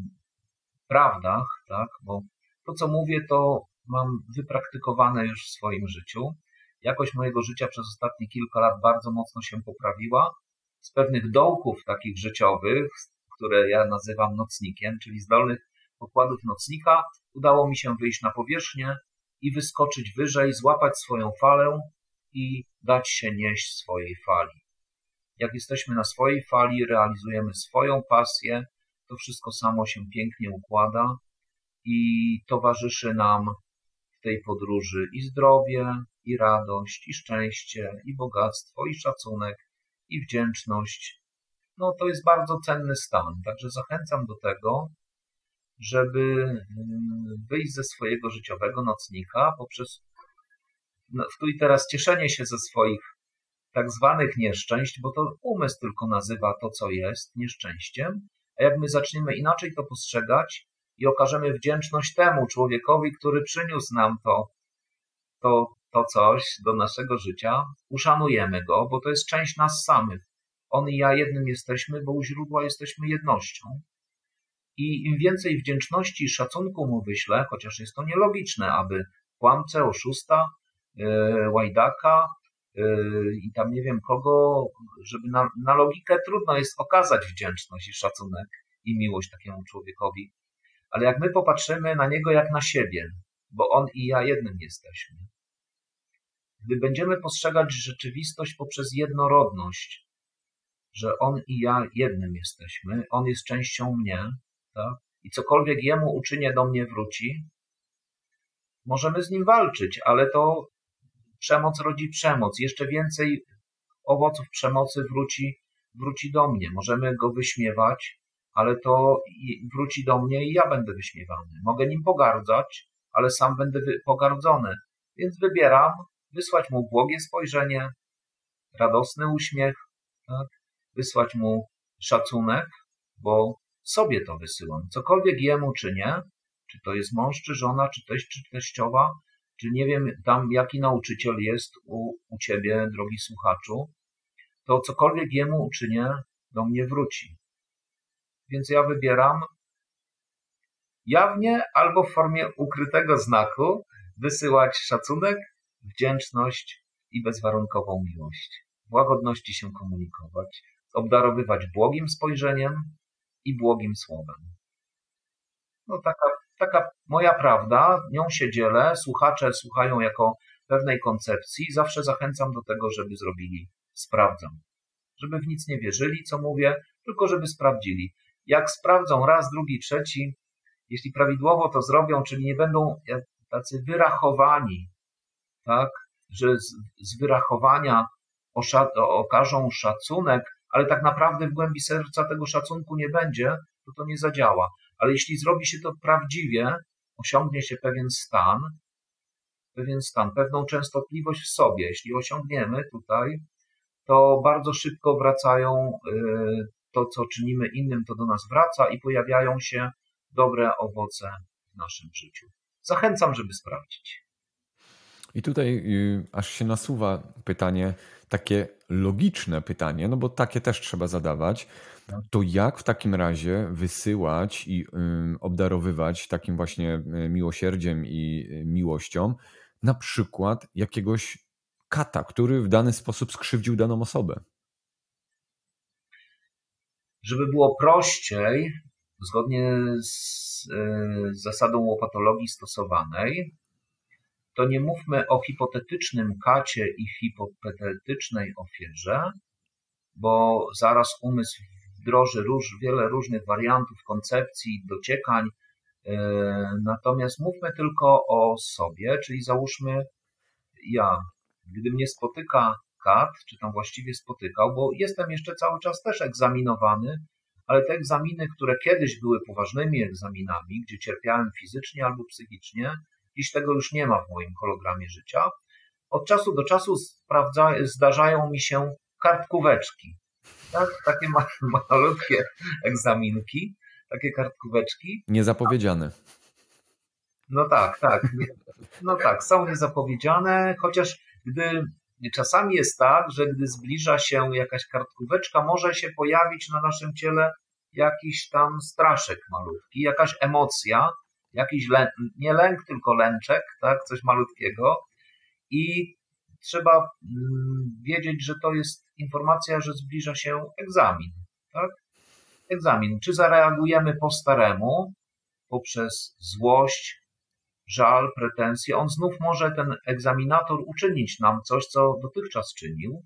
prawdach, tak? Bo to, co mówię, to mam wypraktykowane już w swoim życiu. Jakość mojego życia przez ostatnie kilka lat bardzo mocno się poprawiła. Z pewnych dołków takich życiowych, które ja nazywam nocnikiem, czyli z dolnych pokładów nocnika, udało mi się wyjść na powierzchnię i wyskoczyć wyżej, złapać swoją falę i dać się nieść swojej fali. Jak jesteśmy na swojej fali, realizujemy swoją pasję, to wszystko samo się pięknie układa i towarzyszy nam tej podróży i zdrowie, i radość, i szczęście, i bogactwo, i szacunek, i wdzięczność. No to jest bardzo cenny stan, także zachęcam do tego żeby mm, wyjść ze swojego życiowego nocnika poprzez no, w tu i teraz cieszenie się ze swoich tak zwanych nieszczęść, bo to umysł tylko nazywa to, co jest nieszczęściem, a jak my zaczniemy inaczej to postrzegać i okażemy wdzięczność temu człowiekowi, który przyniósł nam to, to, to coś do naszego życia, uszanujemy go, bo to jest część nas samych. On i ja jednym jesteśmy, bo u źródła jesteśmy jednością. I im więcej wdzięczności i szacunku mu wyślę, chociaż jest to nielogiczne, aby kłamcę, oszusta, yy, łajdaka yy, i tam nie wiem kogo, żeby na, na logikę trudno jest okazać wdzięczność i szacunek i miłość takiemu człowiekowi. Ale jak my popatrzymy na niego jak na siebie, bo on i ja jednym jesteśmy, gdy będziemy postrzegać rzeczywistość poprzez jednorodność, że on i ja jednym jesteśmy, on jest częścią mnie, tak? i cokolwiek jemu uczynię, do mnie wróci, możemy z nim walczyć, ale to przemoc rodzi przemoc. Jeszcze więcej owoców przemocy wróci, wróci do mnie. Możemy go wyśmiewać, ale to wróci do mnie i ja będę wyśmiewany. Mogę nim pogardzać, ale sam będę pogardzony. Więc wybieram wysłać mu błogie spojrzenie, radosny uśmiech, tak? wysłać mu szacunek, bo sobie to wysyłam. Cokolwiek jemu czy nie, czy to jest mąż, czy żona, czy teść, czy teściowa, czy nie wiem tam jaki nauczyciel jest u, u ciebie, drogi słuchaczu, to cokolwiek jemu uczynię, do mnie wróci. Więc ja wybieram jawnie albo w formie ukrytego znaku wysyłać szacunek, wdzięczność i bezwarunkową miłość. Łagodności się komunikować, obdarowywać błogim spojrzeniem i błogim słowem. No taka, taka moja prawda, nią się dzielę, słuchacze słuchają jako pewnej koncepcji, zawsze zachęcam do tego, żeby zrobili, sprawdzam. Żeby w nic nie wierzyli, co mówię, tylko żeby sprawdzili. Jak sprawdzą raz, drugi, trzeci, jeśli prawidłowo to zrobią, czyli nie będą tacy wyrachowani, tak, że z, z wyrachowania okażą szacunek, ale tak naprawdę w głębi serca tego szacunku nie będzie, to to nie zadziała. Ale jeśli zrobi się to prawdziwie, osiągnie się pewien stan, pewien stan, pewną częstotliwość w sobie. Jeśli osiągniemy tutaj, to bardzo szybko wracają y, to, co czynimy innym, to do nas wraca i pojawiają się dobre owoce w naszym życiu. Zachęcam, żeby sprawdzić. I tutaj y, aż się nasuwa pytanie, takie logiczne pytanie, no bo takie też trzeba zadawać. Tak. To jak w takim razie wysyłać i obdarowywać takim właśnie y, miłosierdziem i y, miłością na przykład jakiegoś kata, który w dany sposób skrzywdził daną osobę? Żeby było prościej, zgodnie z, z zasadą łopatologii stosowanej, to nie mówmy o hipotetycznym kacie i hipotetycznej ofierze, bo zaraz umysł wdroży róż, wiele różnych wariantów, koncepcji, dociekań. E, natomiast mówmy tylko o sobie, czyli załóżmy ja, gdy mnie spotyka kat, czy tam właściwie spotykał, bo jestem jeszcze cały czas też egzaminowany, ale te egzaminy, które kiedyś były poważnymi egzaminami, gdzie cierpiałem fizycznie albo psychicznie, Dziś tego już nie ma w moim hologramie życia. Od czasu do czasu sprawdza, zdarzają mi się kartkóweczki. Tak? Takie malutkie egzaminki, takie kartkóweczki. Niezapowiedziane. No tak, tak. No tak, są niezapowiedziane, chociaż gdy czasami jest tak, że gdy zbliża się jakaś kartkóweczka, może się pojawić na naszym ciele jakiś tam straszek malutki, jakaś emocja, jakiś nie lęk, tylko lęczek, tak, coś malutkiego i trzeba mm, wiedzieć, że to jest informacja, że zbliża się egzamin, tak? Egzamin. Czy zareagujemy po staremu, poprzez złość, żal, pretensje, on znów może ten egzaminator uczynić nam coś, co dotychczas czynił,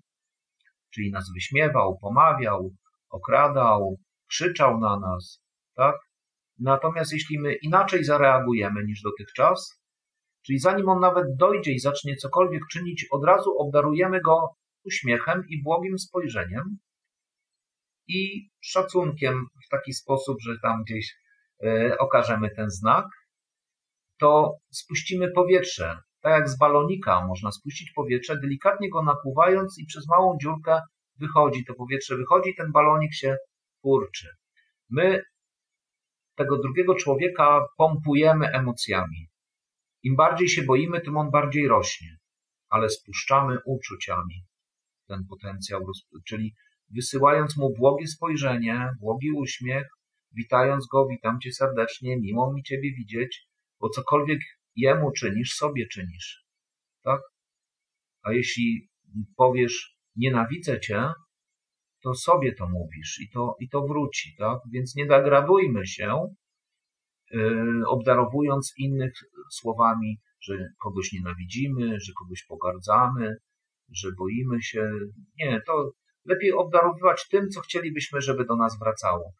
czyli nas wyśmiewał, pomawiał, okradał, krzyczał na nas, tak? Natomiast jeśli my inaczej zareagujemy niż dotychczas, czyli zanim on nawet dojdzie i zacznie cokolwiek czynić, od razu obdarujemy go uśmiechem i błogim spojrzeniem i szacunkiem w taki sposób, że tam gdzieś e, okażemy ten znak, to spuścimy powietrze. Tak jak z balonika można spuścić powietrze, delikatnie go napływając i przez małą dziurkę wychodzi, to powietrze wychodzi, ten balonik się kurczy. My tego drugiego człowieka pompujemy emocjami. Im bardziej się boimy, tym on bardziej rośnie, ale spuszczamy uczuciami ten potencjał, czyli wysyłając mu błogie spojrzenie, błogi uśmiech, witając go, witam cię serdecznie, mimo mi ciebie widzieć, bo cokolwiek jemu czynisz, sobie czynisz. Tak? A jeśli powiesz, nienawidzę cię, to sobie to mówisz i to, i to wróci, tak? Więc nie degradujmy się, yy, obdarowując innych słowami, że kogoś nienawidzimy, że kogoś pogardzamy, że boimy się. Nie, to lepiej obdarowywać tym, co chcielibyśmy, żeby do nas wracało.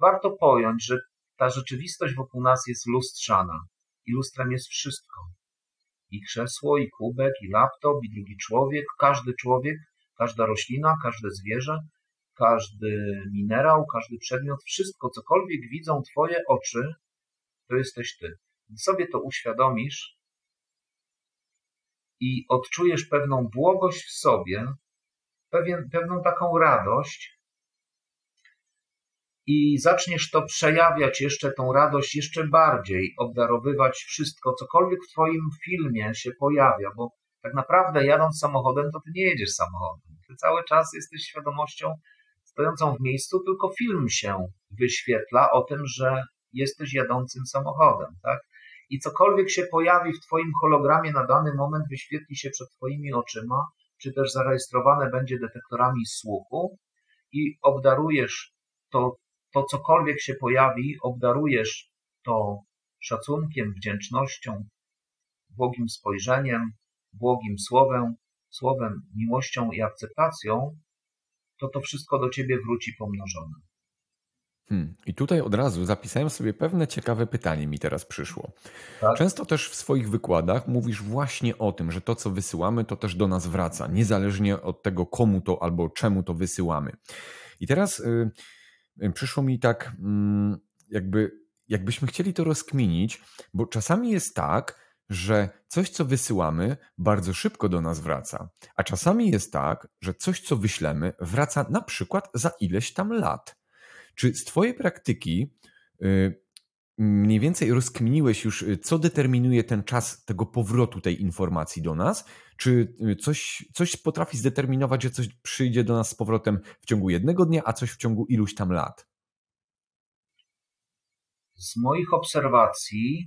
Warto pojąć, że ta rzeczywistość wokół nas jest lustrzana i lustrem jest wszystko. I krzesło, i kubek, i laptop, i drugi człowiek, każdy człowiek, każda roślina, każde zwierzę, każdy minerał, każdy przedmiot, wszystko, cokolwiek widzą Twoje oczy, to jesteś Ty. Gdy sobie to uświadomisz i odczujesz pewną błogość w sobie, pewien, pewną taką radość, i zaczniesz to przejawiać jeszcze tą radość jeszcze bardziej, obdarowywać wszystko, cokolwiek w Twoim filmie się pojawia, bo tak naprawdę jadąc samochodem, to Ty nie jedziesz samochodem. Ty cały czas jesteś świadomością stojącą w miejscu, tylko film się wyświetla o tym, że jesteś jadącym samochodem, tak? I cokolwiek się pojawi w Twoim hologramie na dany moment, wyświetli się przed Twoimi oczyma, czy też zarejestrowane będzie detektorami słuchu i obdarujesz to, to cokolwiek się pojawi, obdarujesz to szacunkiem, wdzięcznością, błogim spojrzeniem, błogim słowem, słowem, miłością i akceptacją, to to wszystko do ciebie wróci pomnożone. Hmm. I tutaj od razu zapisałem sobie pewne ciekawe pytanie, mi teraz przyszło. Tak? Często też w swoich wykładach mówisz właśnie o tym, że to, co wysyłamy, to też do nas wraca, niezależnie od tego, komu to albo czemu to wysyłamy. I teraz y, przyszło mi tak, y, jakby, jakbyśmy chcieli to rozkminić, bo czasami jest tak, że coś, co wysyłamy, bardzo szybko do nas wraca, a czasami jest tak, że coś, co wyślemy, wraca na przykład za ileś tam lat. Czy z Twojej praktyki y, mniej więcej rozkminiłeś już, y, co determinuje ten czas tego powrotu tej informacji do nas? Czy y, coś, coś potrafi zdeterminować, że coś przyjdzie do nas z powrotem w ciągu jednego dnia, a coś w ciągu iluś tam lat? Z moich obserwacji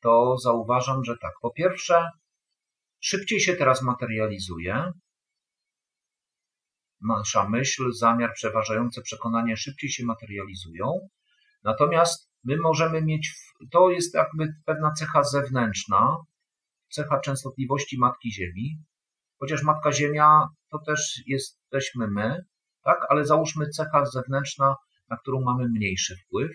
to zauważam, że tak. Po pierwsze, szybciej się teraz materializuje. Nasza myśl, zamiar, przeważające przekonanie szybciej się materializują. Natomiast my możemy mieć, to jest jakby pewna cecha zewnętrzna, cecha częstotliwości Matki Ziemi, chociaż Matka Ziemia to też jesteśmy my, tak, ale załóżmy cecha zewnętrzna, na którą mamy mniejszy wpływ,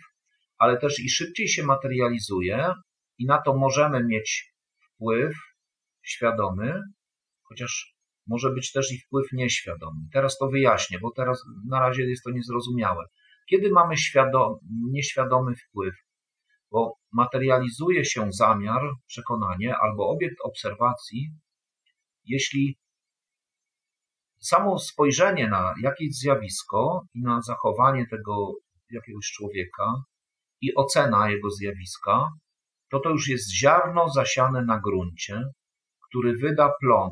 ale też i szybciej się materializuje, i na to możemy mieć wpływ świadomy, chociaż może być też i wpływ nieświadomy. Teraz to wyjaśnię, bo teraz na razie jest to niezrozumiałe. Kiedy mamy świadom, nieświadomy wpływ? Bo materializuje się zamiar, przekonanie albo obiekt obserwacji, jeśli samo spojrzenie na jakieś zjawisko i na zachowanie tego jakiegoś człowieka i ocena jego zjawiska to to już jest ziarno zasiane na gruncie, który wyda plon.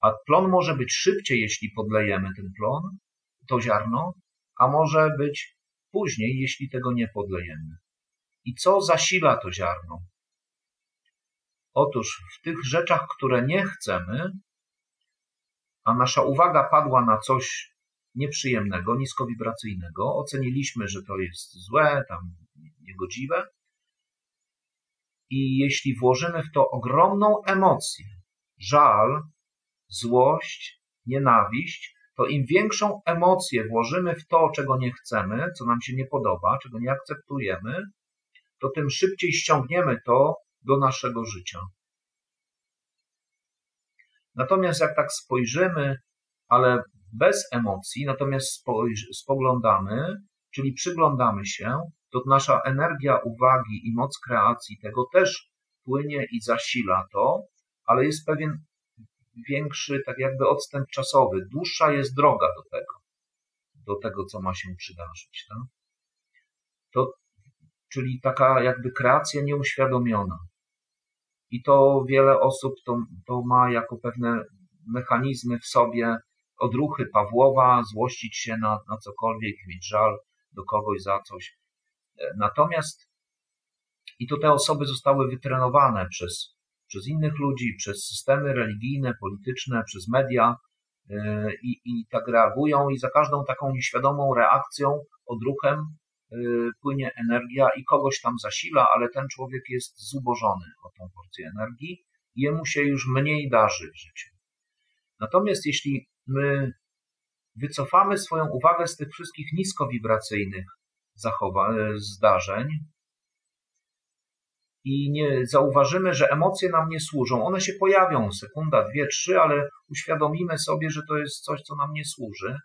A plon może być szybciej, jeśli podlejemy ten plon, to ziarno, a może być później, jeśli tego nie podlejemy. I co zasila to ziarno? Otóż w tych rzeczach, które nie chcemy, a nasza uwaga padła na coś nieprzyjemnego, niskowibracyjnego, oceniliśmy, że to jest złe, tam niegodziwe, i jeśli włożymy w to ogromną emocję, żal, złość, nienawiść, to im większą emocję włożymy w to, czego nie chcemy, co nam się nie podoba, czego nie akceptujemy, to tym szybciej ściągniemy to do naszego życia. Natomiast jak tak spojrzymy, ale bez emocji, natomiast spoglądamy, czyli przyglądamy się, to nasza energia uwagi i moc kreacji tego też płynie i zasila to, ale jest pewien większy, tak jakby odstęp czasowy. Dłuższa jest droga do tego, do tego, co ma się przydarzyć. Tak? To, czyli taka jakby kreacja nieuświadomiona. I to wiele osób to, to ma jako pewne mechanizmy w sobie, odruchy Pawłowa, złościć się na, na cokolwiek, mieć żal do kogoś za coś. Natomiast i to te osoby zostały wytrenowane przez, przez innych ludzi, przez systemy religijne, polityczne, przez media yy, i, i tak reagują i za każdą taką nieświadomą reakcją, odruchem yy, płynie energia i kogoś tam zasila, ale ten człowiek jest zubożony o tą porcję energii i jemu się już mniej darzy w życiu. Natomiast jeśli my wycofamy swoją uwagę z tych wszystkich niskowibracyjnych zachowań, zdarzeń, i nie zauważymy, że emocje nam nie służą. One się pojawią sekunda, dwie, trzy, ale uświadomimy sobie, że to jest coś, co nam nie służy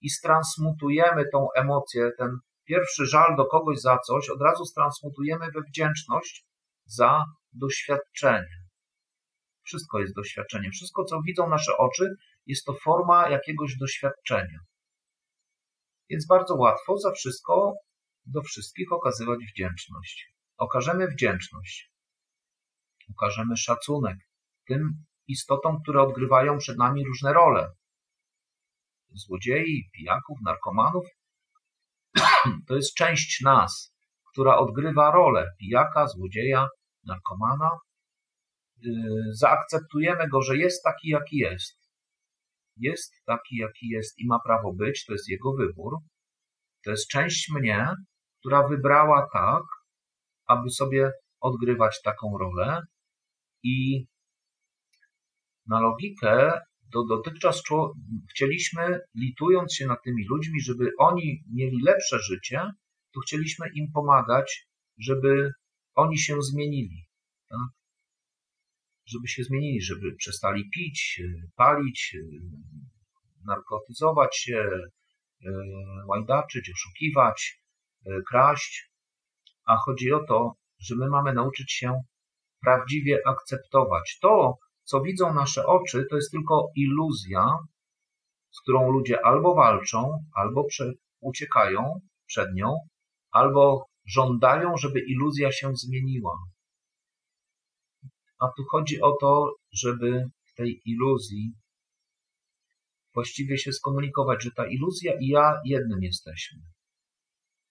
i stransmutujemy tą emocję, ten pierwszy żal do kogoś za coś, od razu stransmutujemy we wdzięczność za doświadczenie. Wszystko jest doświadczeniem. Wszystko, co widzą nasze oczy, jest to forma jakiegoś doświadczenia. Więc bardzo łatwo za wszystko do wszystkich okazywać wdzięczność okażemy wdzięczność, okażemy szacunek tym istotom, które odgrywają przed nami różne role. Złodziei, pijaków, narkomanów to jest część nas, która odgrywa rolę pijaka, złodzieja, narkomana. Yy, zaakceptujemy go, że jest taki, jaki jest. Jest taki, jaki jest i ma prawo być, to jest jego wybór. To jest część mnie, która wybrała tak, aby sobie odgrywać taką rolę i na logikę do, dotychczas chcieliśmy, litując się nad tymi ludźmi, żeby oni mieli lepsze życie, to chcieliśmy im pomagać, żeby oni się zmienili. Tak? Żeby się zmienili, żeby przestali pić, palić, narkotyzować się, e, łajdaczyć, oszukiwać, e, kraść, a chodzi o to, że my mamy nauczyć się prawdziwie akceptować. To, co widzą nasze oczy, to jest tylko iluzja, z którą ludzie albo walczą, albo uciekają przed nią, albo żądają, żeby iluzja się zmieniła. A tu chodzi o to, żeby w tej iluzji właściwie się skomunikować, że ta iluzja i ja jednym jesteśmy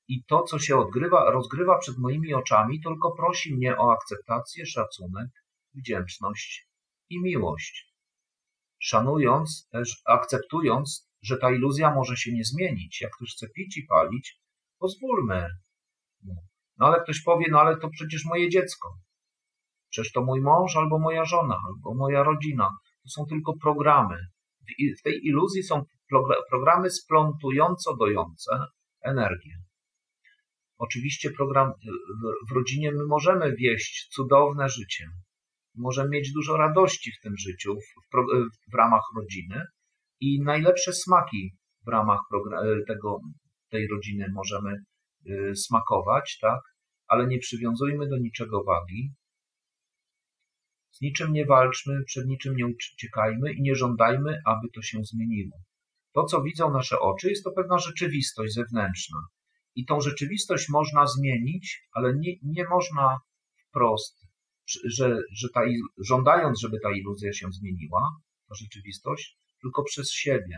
i to, co się odgrywa, rozgrywa przed moimi oczami, tylko prosi mnie o akceptację, szacunek, wdzięczność i miłość. Szanując, też akceptując, że ta iluzja może się nie zmienić. Jak ktoś chce pić i palić, pozwólmy. No ale ktoś powie, no ale to przecież moje dziecko. Przecież to mój mąż, albo moja żona, albo moja rodzina. To są tylko programy. W tej iluzji są programy splątująco dojące energię. Oczywiście program w rodzinie my możemy wieść cudowne życie. Możemy mieć dużo radości w tym życiu, w, w ramach rodziny i najlepsze smaki w ramach tego, tej rodziny możemy y, smakować, tak? ale nie przywiązujmy do niczego wagi. Z niczym nie walczmy, przed niczym nie uciekajmy i nie żądajmy, aby to się zmieniło. To, co widzą nasze oczy, jest to pewna rzeczywistość zewnętrzna. I tą rzeczywistość można zmienić, ale nie, nie można wprost, że, że ta, żądając, żeby ta iluzja się zmieniła, ta rzeczywistość, tylko przez siebie.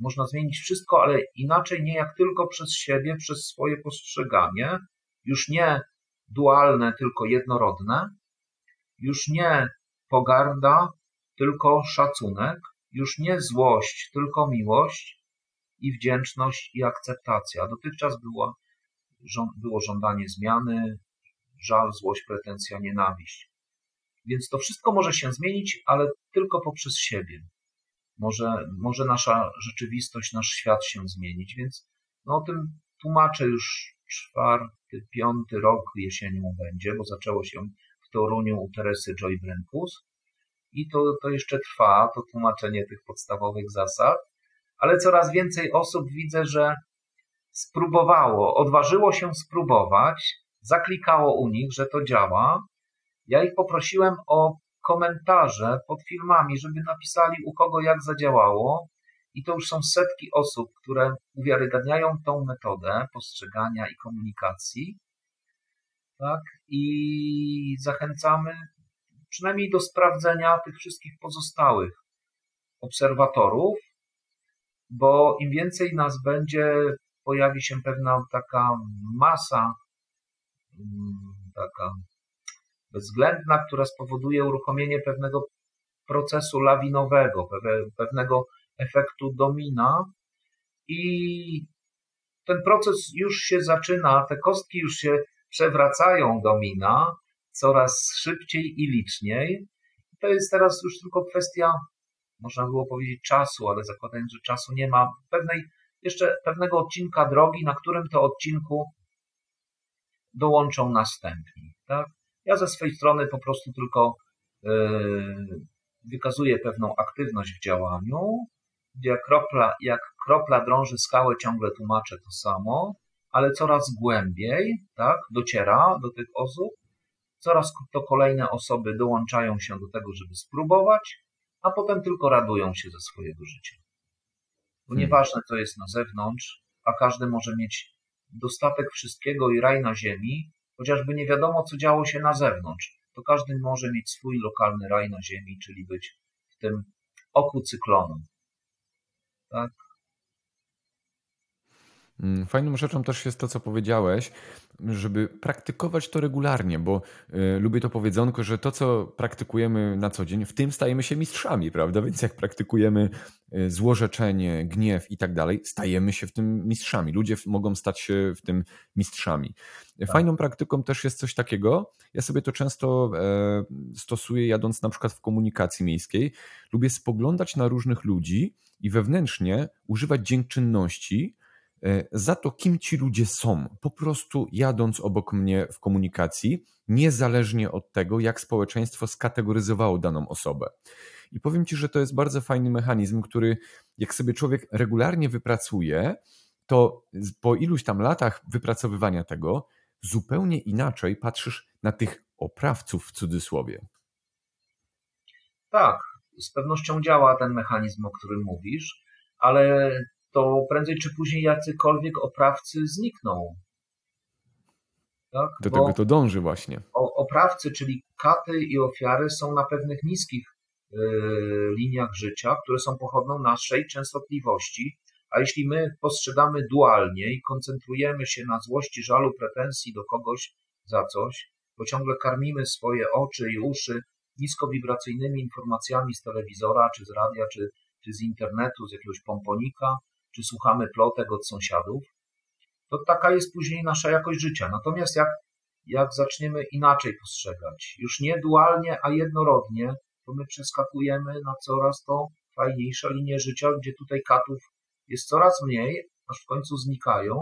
Można zmienić wszystko, ale inaczej nie jak tylko przez siebie, przez swoje postrzeganie, już nie dualne, tylko jednorodne, już nie pogarda, tylko szacunek, już nie złość, tylko miłość, i wdzięczność, i akceptacja. Dotychczas było, było żądanie zmiany, żal, złość, pretensja, nienawiść. Więc to wszystko może się zmienić, ale tylko poprzez siebie. Może, może nasza rzeczywistość, nasz świat się zmienić, więc no o tym tłumaczę już czwarty, piąty rok jesienią będzie, bo zaczęło się w Toruniu u Teresy Joy Brenkus i to, to jeszcze trwa, to tłumaczenie tych podstawowych zasad ale coraz więcej osób widzę, że spróbowało, odważyło się spróbować, zaklikało u nich, że to działa. Ja ich poprosiłem o komentarze pod filmami, żeby napisali u kogo jak zadziałało. I to już są setki osób, które uwiarygadniają tą metodę postrzegania i komunikacji. Tak? I zachęcamy przynajmniej do sprawdzenia tych wszystkich pozostałych obserwatorów, bo im więcej nas będzie, pojawi się pewna taka masa, mm, taka bezwzględna, która spowoduje uruchomienie pewnego procesu lawinowego, pewnego efektu domina i ten proces już się zaczyna, te kostki już się przewracają domina coraz szybciej i liczniej. To jest teraz już tylko kwestia, można było powiedzieć czasu, ale zakładając, że czasu nie ma, pewnej, jeszcze pewnego odcinka drogi, na którym to odcinku dołączą następni. Tak? Ja ze swojej strony po prostu tylko yy, wykazuję pewną aktywność w działaniu, jak kropla, jak kropla drąży skałę, ciągle tłumaczę to samo, ale coraz głębiej tak, dociera do tych osób, coraz to kolejne osoby dołączają się do tego, żeby spróbować, a potem tylko radują się ze swojego życia. Bo hmm. nieważne, co jest na zewnątrz, a każdy może mieć dostatek wszystkiego i raj na ziemi, chociażby nie wiadomo, co działo się na zewnątrz, to każdy może mieć swój lokalny raj na ziemi, czyli być w tym oku cyklonu. Tak? Mm, fajną rzeczą też jest to, co powiedziałeś, żeby praktykować to regularnie, bo y, lubię to powiedzonko, że to, co praktykujemy na co dzień, w tym stajemy się mistrzami, prawda? Więc jak praktykujemy y, złorzeczenie, gniew i tak dalej, stajemy się w tym mistrzami. Ludzie mogą stać się w tym mistrzami. Tak. Fajną praktyką też jest coś takiego. Ja sobie to często e, stosuję, jadąc na przykład w komunikacji miejskiej. Lubię spoglądać na różnych ludzi i wewnętrznie używać dziękczynności za to, kim ci ludzie są, po prostu jadąc obok mnie w komunikacji, niezależnie od tego, jak społeczeństwo skategoryzowało daną osobę. I powiem ci, że to jest bardzo fajny mechanizm, który jak sobie człowiek regularnie wypracuje, to po iluś tam latach wypracowywania tego, zupełnie inaczej patrzysz na tych oprawców w cudzysłowie. Tak, z pewnością działa ten mechanizm, o którym mówisz, ale to prędzej czy później jacykolwiek oprawcy znikną. Tak? Do Bo tego to dąży właśnie. Oprawcy, czyli katy i ofiary są na pewnych niskich y, liniach życia, które są pochodną naszej częstotliwości, a jeśli my postrzegamy dualnie i koncentrujemy się na złości, żalu, pretensji do kogoś za coś, bo ciągle karmimy swoje oczy i uszy niskowibracyjnymi informacjami z telewizora, czy z radia, czy, czy z internetu, z jakiegoś pomponika, czy słuchamy plotek od sąsiadów, to taka jest później nasza jakość życia. Natomiast jak, jak zaczniemy inaczej postrzegać, już nie dualnie, a jednorodnie, to my przeskakujemy na coraz to fajniejsze linie życia, gdzie tutaj katów jest coraz mniej, aż w końcu znikają,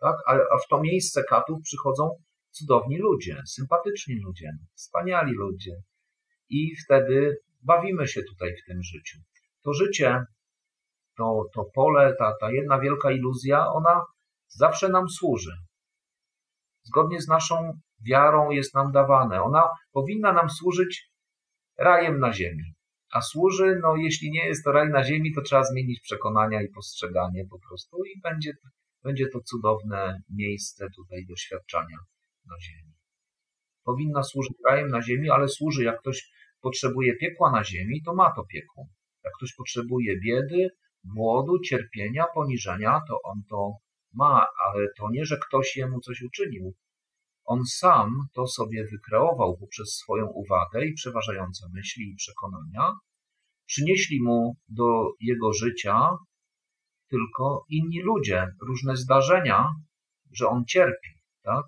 tak? a, a w to miejsce katów przychodzą cudowni ludzie, sympatyczni ludzie, wspaniali ludzie. I wtedy bawimy się tutaj w tym życiu. To życie to, to pole, ta, ta jedna wielka iluzja, ona zawsze nam służy. Zgodnie z naszą wiarą jest nam dawane. Ona powinna nam służyć rajem na ziemi. A służy, no jeśli nie jest to raj na ziemi, to trzeba zmienić przekonania i postrzeganie po prostu i będzie, będzie to cudowne miejsce tutaj doświadczania na ziemi. Powinna służyć rajem na ziemi, ale służy, jak ktoś potrzebuje piekła na ziemi, to ma to piekło. Jak ktoś potrzebuje biedy, głodu, cierpienia, poniżenia, to on to ma, ale to nie, że ktoś jemu coś uczynił. On sam to sobie wykreował poprzez swoją uwagę i przeważające myśli i przekonania. Przynieśli mu do jego życia tylko inni ludzie, różne zdarzenia, że on cierpi, tak?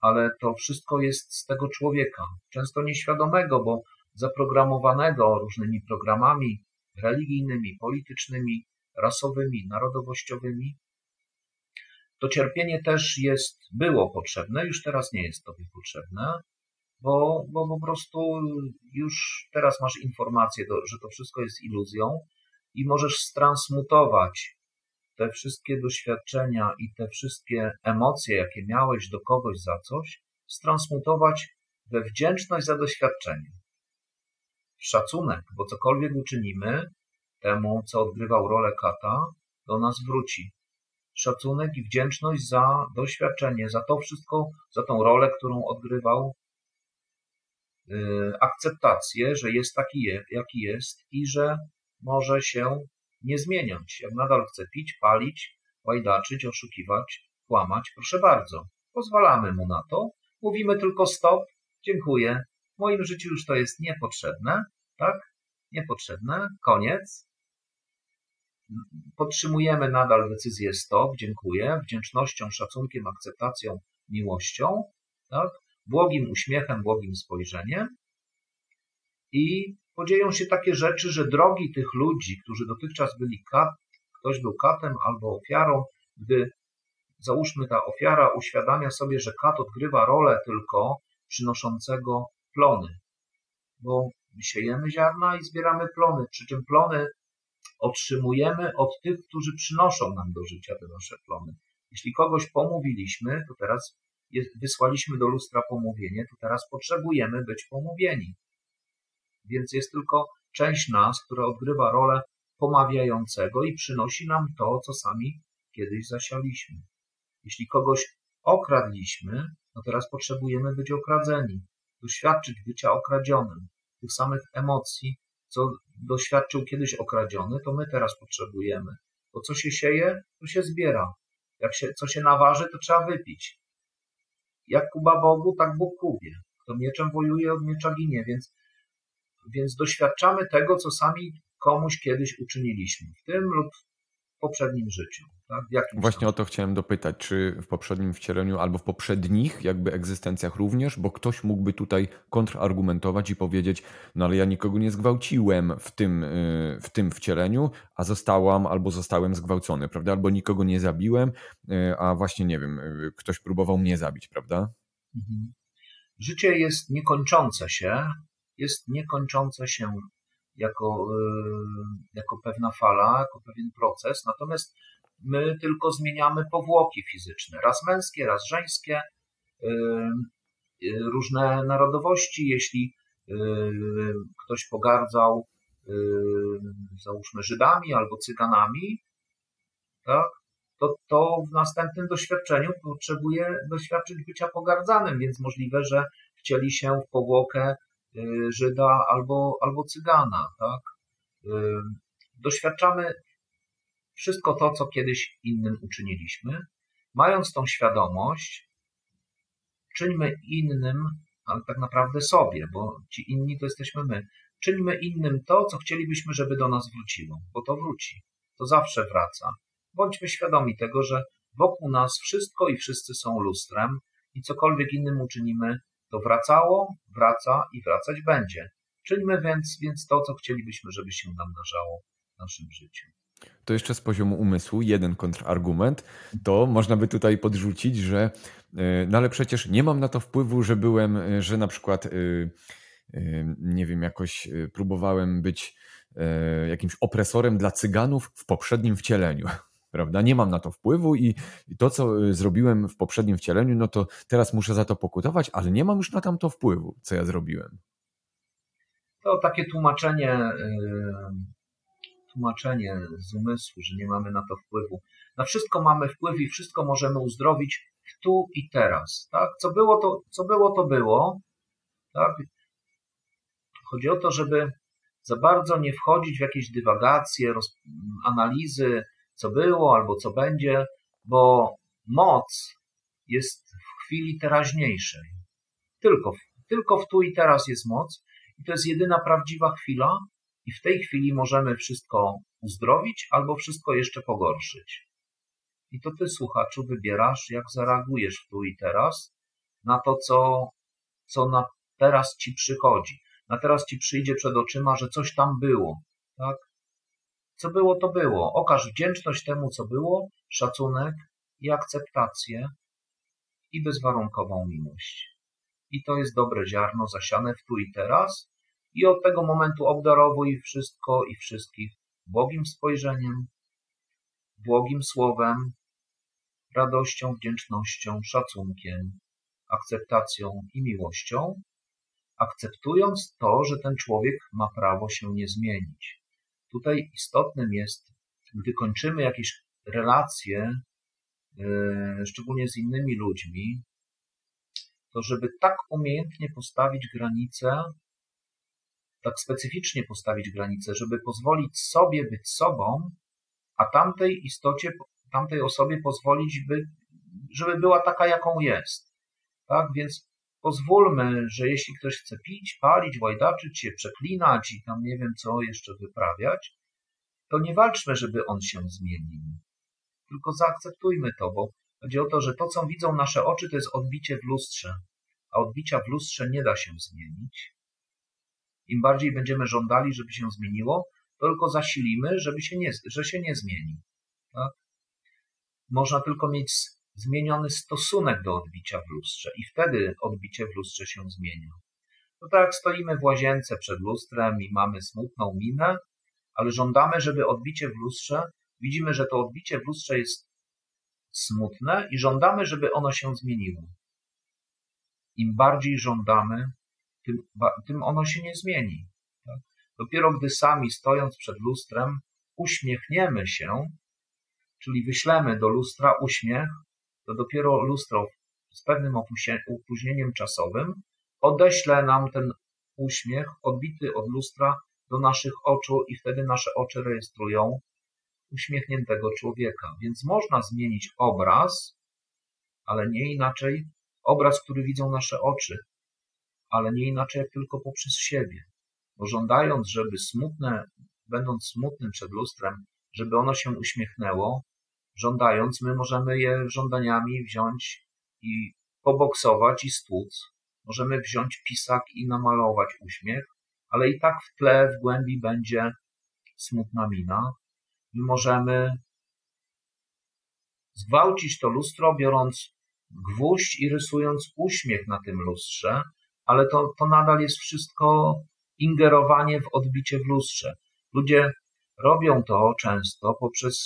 Ale to wszystko jest z tego człowieka, często nieświadomego, bo zaprogramowanego różnymi programami, religijnymi, politycznymi, rasowymi, narodowościowymi. To cierpienie też jest, było potrzebne, już teraz nie jest tobie potrzebne, bo, bo po prostu już teraz masz informację, że to wszystko jest iluzją i możesz stransmutować te wszystkie doświadczenia i te wszystkie emocje, jakie miałeś do kogoś za coś, stransmutować we wdzięczność za doświadczenie. Szacunek, bo cokolwiek uczynimy temu, co odgrywał rolę kata, do nas wróci. Szacunek i wdzięczność za doświadczenie, za to wszystko, za tą rolę, którą odgrywał, yy, akceptację, że jest taki, jaki jest i że może się nie zmieniać. Jak nadal chce pić, palić, łajdaczyć, oszukiwać, kłamać, proszę bardzo. Pozwalamy mu na to. Mówimy tylko stop, dziękuję. W moim życiu już to jest niepotrzebne, tak? Niepotrzebne, koniec. Podtrzymujemy nadal decyzję stop, dziękuję, wdzięcznością, szacunkiem, akceptacją, miłością, tak? Błogim uśmiechem, błogim spojrzeniem. I podzieją się takie rzeczy, że drogi tych ludzi, którzy dotychczas byli kat, ktoś był katem albo ofiarą, gdy załóżmy ta ofiara uświadamia sobie, że kat odgrywa rolę tylko przynoszącego plony, bo siejemy ziarna i zbieramy plony, przy czym plony otrzymujemy od tych, którzy przynoszą nam do życia te nasze plony. Jeśli kogoś pomówiliśmy, to teraz wysłaliśmy do lustra pomówienie, to teraz potrzebujemy być pomówieni więc jest tylko część nas, która odgrywa rolę pomawiającego i przynosi nam to, co sami kiedyś zasialiśmy. Jeśli kogoś okradliśmy, no teraz potrzebujemy być okradzeni, doświadczyć bycia okradzionym, tych samych emocji, co doświadczył kiedyś okradziony, to my teraz potrzebujemy. Bo co się sieje, to się zbiera. Jak się, co się naważy, to trzeba wypić. Jak Kuba Bogu, tak Bóg Kubie. Kto mieczem wojuje, od miecza ginie, więc więc doświadczamy tego, co sami komuś kiedyś uczyniliśmy, w tym lub poprzednim życiu. Tak? Właśnie o to chciałem dopytać, czy w poprzednim wcieleniu albo w poprzednich jakby egzystencjach również, bo ktoś mógłby tutaj kontrargumentować i powiedzieć, no ale ja nikogo nie zgwałciłem w tym, y, w tym wcieleniu, a zostałam albo zostałem zgwałcony, prawda? Albo nikogo nie zabiłem, y, a właśnie nie wiem, y, ktoś próbował mnie zabić, prawda? Mhm. Życie jest niekończące się, jest niekończące się jako, e, jako pewna fala, jako pewien proces, natomiast my tylko zmieniamy powłoki fizyczne, raz męskie, raz żeńskie, e, e, różne narodowości, jeśli ktoś pogardzał załóżmy Żydami albo Cyganami, tak, to, to w następnym doświadczeniu potrzebuje doświadczyć bycia pogardzanym, więc możliwe, że wcieli się w powłokę Y, Żyda albo, albo Cygana. Tak? Y, doświadczamy wszystko to, co kiedyś innym uczyniliśmy. Mając tą świadomość, czyńmy innym, ale tak naprawdę sobie, bo ci inni to jesteśmy my. Czyńmy innym to, co chcielibyśmy, żeby do nas wróciło, bo to wróci. To zawsze wraca. Bądźmy świadomi tego, że wokół nas wszystko i wszyscy są lustrem i cokolwiek innym uczynimy, to wracało, wraca i wracać będzie. Czyńmy więc, więc to, co chcielibyśmy, żeby się nam darzało w naszym życiu. To jeszcze z poziomu umysłu, jeden kontrargument, to można by tutaj podrzucić, że e, no ale przecież nie mam na to wpływu, że byłem, e, że na przykład e, nie wiem, jakoś próbowałem być jakimś opresorem dla cyganów w poprzednim wcieleniu prawda? Nie mam na to wpływu i, to, co y, zrobiłem w poprzednim wcieleniu, no to teraz muszę za to pokutować, ale nie mam już na tamto wpływu, co ja zrobiłem. To takie tłumaczenie, y, tłumaczenie z umysłu, że nie mamy na to wpływu. Na wszystko mamy wpływ i wszystko możemy uzdrowić tu i teraz. Tak? Co, było, to, co było, to było. Tak? Chodzi o to, żeby za bardzo nie wchodzić w jakieś dywagacje, roz, analizy, co było albo co będzie, bo moc jest w chwili teraźniejszej. Tylko, tylko w tu i teraz jest moc i to jest jedyna prawdziwa chwila i w tej chwili możemy wszystko uzdrowić albo wszystko jeszcze pogorszyć. I to ty, słuchaczu, wybierasz, jak zareagujesz w tu i teraz na to, co, co na teraz ci przychodzi. Na teraz ci przyjdzie przed oczyma, że coś tam było, tak? Co było, to było. Okaż wdzięczność temu, co było, szacunek i akceptację i bezwarunkową miłość. I to jest dobre ziarno zasiane w tu i teraz. I od tego momentu obdarowuj wszystko i wszystkich błogim spojrzeniem, błogim słowem, radością, wdzięcznością, szacunkiem, akceptacją i miłością, akceptując to, że ten człowiek ma prawo się nie zmienić. Tutaj istotnym jest, gdy kończymy jakieś relacje, yy, szczególnie z innymi ludźmi, to żeby tak umiejętnie postawić granicę, tak specyficznie postawić granicę, żeby pozwolić sobie być sobą, a tamtej istocie, tamtej osobie pozwolić, by, żeby była taka, jaką jest. Tak więc pozwólmy, że jeśli ktoś chce pić, palić, łajdaczyć się, przeklinać i tam nie wiem co jeszcze wyprawiać, to nie walczmy, żeby on się zmienił. Tylko zaakceptujmy to, bo chodzi o to, że to, co widzą nasze oczy, to jest odbicie w lustrze, a odbicia w lustrze nie da się zmienić. Im bardziej będziemy żądali, żeby się zmieniło, to tylko zasilimy, żeby się nie, że się nie zmieni. Tak? Można tylko mieć zmieniony stosunek do odbicia w lustrze i wtedy odbicie w lustrze się zmienia. To tak jak stoimy w łazience przed lustrem i mamy smutną minę, ale żądamy, żeby odbicie w lustrze, widzimy, że to odbicie w lustrze jest smutne i żądamy, żeby ono się zmieniło. Im bardziej żądamy, tym, tym ono się nie zmieni. Tak? Dopiero gdy sami stojąc przed lustrem uśmiechniemy się, czyli wyślemy do lustra uśmiech, to dopiero lustro z pewnym opóźnieniem czasowym odeślę nam ten uśmiech odbity od lustra do naszych oczu i wtedy nasze oczy rejestrują uśmiechniętego człowieka. Więc można zmienić obraz, ale nie inaczej obraz, który widzą nasze oczy, ale nie inaczej jak tylko poprzez siebie. Bo żądając, żeby smutne, będąc smutnym przed lustrem, żeby ono się uśmiechnęło, żądając, my możemy je żądaniami wziąć i poboksować i stłuc. Możemy wziąć pisak i namalować uśmiech, ale i tak w tle, w głębi będzie smutna mina. My możemy zgwałcić to lustro, biorąc gwóźdź i rysując uśmiech na tym lustrze, ale to, to nadal jest wszystko ingerowanie w odbicie w lustrze. Ludzie robią to często poprzez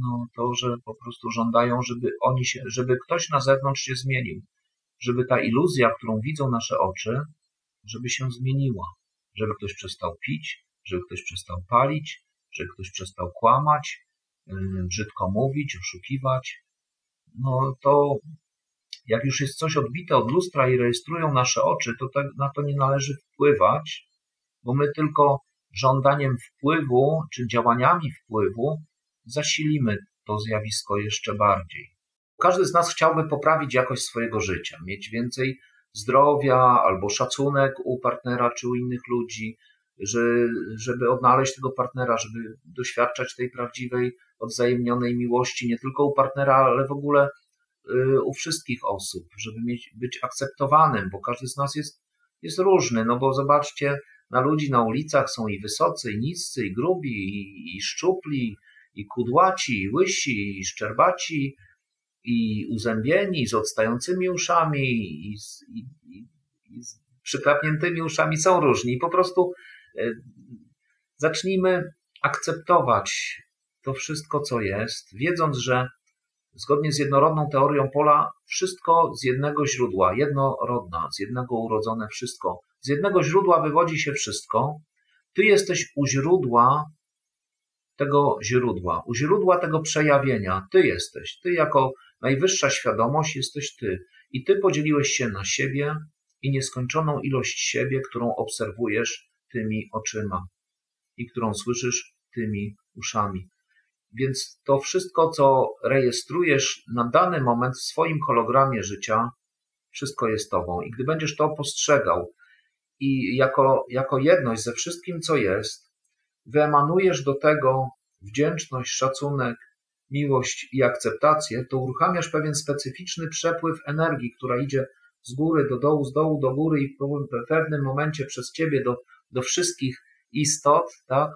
no, to, że po prostu żądają, żeby oni się, żeby ktoś na zewnątrz się zmienił, żeby ta iluzja, którą widzą nasze oczy, żeby się zmieniła, żeby ktoś przestał pić, żeby ktoś przestał palić, żeby ktoś przestał kłamać, yy, brzydko mówić, oszukiwać. No to jak już jest coś odbite od lustra i rejestrują nasze oczy, to na to nie należy wpływać, bo my tylko żądaniem wpływu czy działaniami wpływu zasilimy to zjawisko jeszcze bardziej. Każdy z nas chciałby poprawić jakość swojego życia, mieć więcej zdrowia albo szacunek u partnera czy u innych ludzi, że, żeby odnaleźć tego partnera, żeby doświadczać tej prawdziwej, odwzajemnionej miłości nie tylko u partnera, ale w ogóle y, u wszystkich osób, żeby mieć, być akceptowanym, bo każdy z nas jest, jest różny. No bo zobaczcie, na ludzi na ulicach są i wysocy, i niscy, i grubi, i, i szczupli, i kudłaci, i łysi, i szczerbaci, i uzębieni, z odstającymi uszami, i z, i, i, z przyklapniętymi uszami są różni. Po prostu e, zacznijmy akceptować to wszystko, co jest, wiedząc, że zgodnie z jednorodną teorią pola, wszystko z jednego źródła, jednorodna, z jednego urodzone wszystko, z jednego źródła wywodzi się wszystko. Ty jesteś u źródła tego źródła, u źródła tego przejawienia. Ty jesteś, ty jako najwyższa świadomość jesteś ty. I ty podzieliłeś się na siebie i nieskończoną ilość siebie, którą obserwujesz tymi oczyma i którą słyszysz tymi uszami. Więc to wszystko, co rejestrujesz na dany moment w swoim hologramie życia, wszystko jest Tobą. I gdy będziesz to postrzegał i jako, jako jedność ze wszystkim, co jest, wyemanujesz do tego wdzięczność, szacunek, miłość i akceptację, to uruchamiasz pewien specyficzny przepływ energii, która idzie z góry do dołu, z dołu do góry i w pewnym momencie przez ciebie do, do wszystkich istot, tak?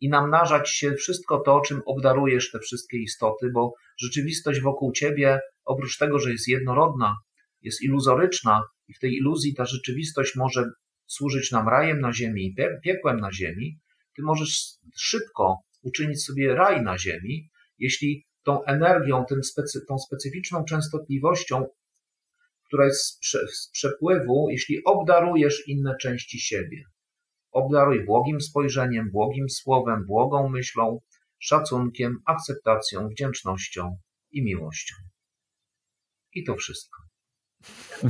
I namnażać się wszystko to, czym obdarujesz te wszystkie istoty, bo rzeczywistość wokół ciebie, oprócz tego, że jest jednorodna, jest iluzoryczna i w tej iluzji ta rzeczywistość może służyć nam rajem na ziemi i piekłem na ziemi, ty możesz szybko uczynić sobie raj na ziemi jeśli tą energią, tym specy, tą specyficzną częstotliwością, która jest z, prze, z przepływu, jeśli obdarujesz inne części siebie. Obdaruj błogim spojrzeniem, błogim słowem, błogą myślą, szacunkiem, akceptacją, wdzięcznością i miłością. I to wszystko.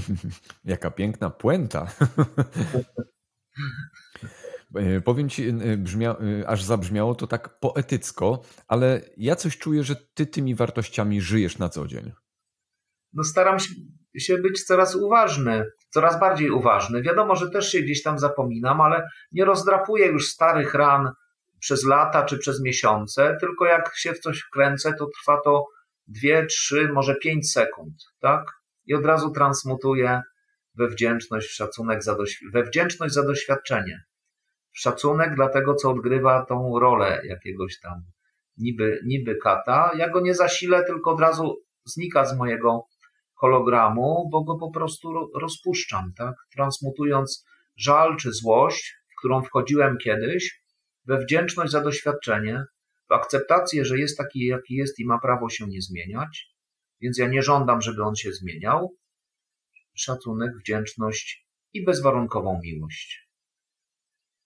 Jaka piękna puenta. E, powiem ci, e, brzmia, e, aż zabrzmiało to tak poetycko, ale ja coś czuję, że ty tymi wartościami żyjesz na co dzień. No staram się być coraz uważny, coraz bardziej uważny. Wiadomo, że też się gdzieś tam zapominam, ale nie rozdrapuję już starych ran przez lata czy przez miesiące, tylko jak się w coś wkręcę, to trwa to dwie, trzy, może pięć sekund, tak? I od razu transmutuję we wdzięczność, szacunek za we wdzięczność za doświadczenie. Szacunek dla tego, co odgrywa tą rolę jakiegoś tam niby, niby kata. Ja go nie zasilę, tylko od razu znika z mojego hologramu, bo go po prostu rozpuszczam, tak? Transmutując żal czy złość, w którą wchodziłem kiedyś, we wdzięczność za doświadczenie, w akceptację, że jest taki, jaki jest i ma prawo się nie zmieniać, więc ja nie żądam, żeby on się zmieniał. Szacunek, wdzięczność i bezwarunkową miłość.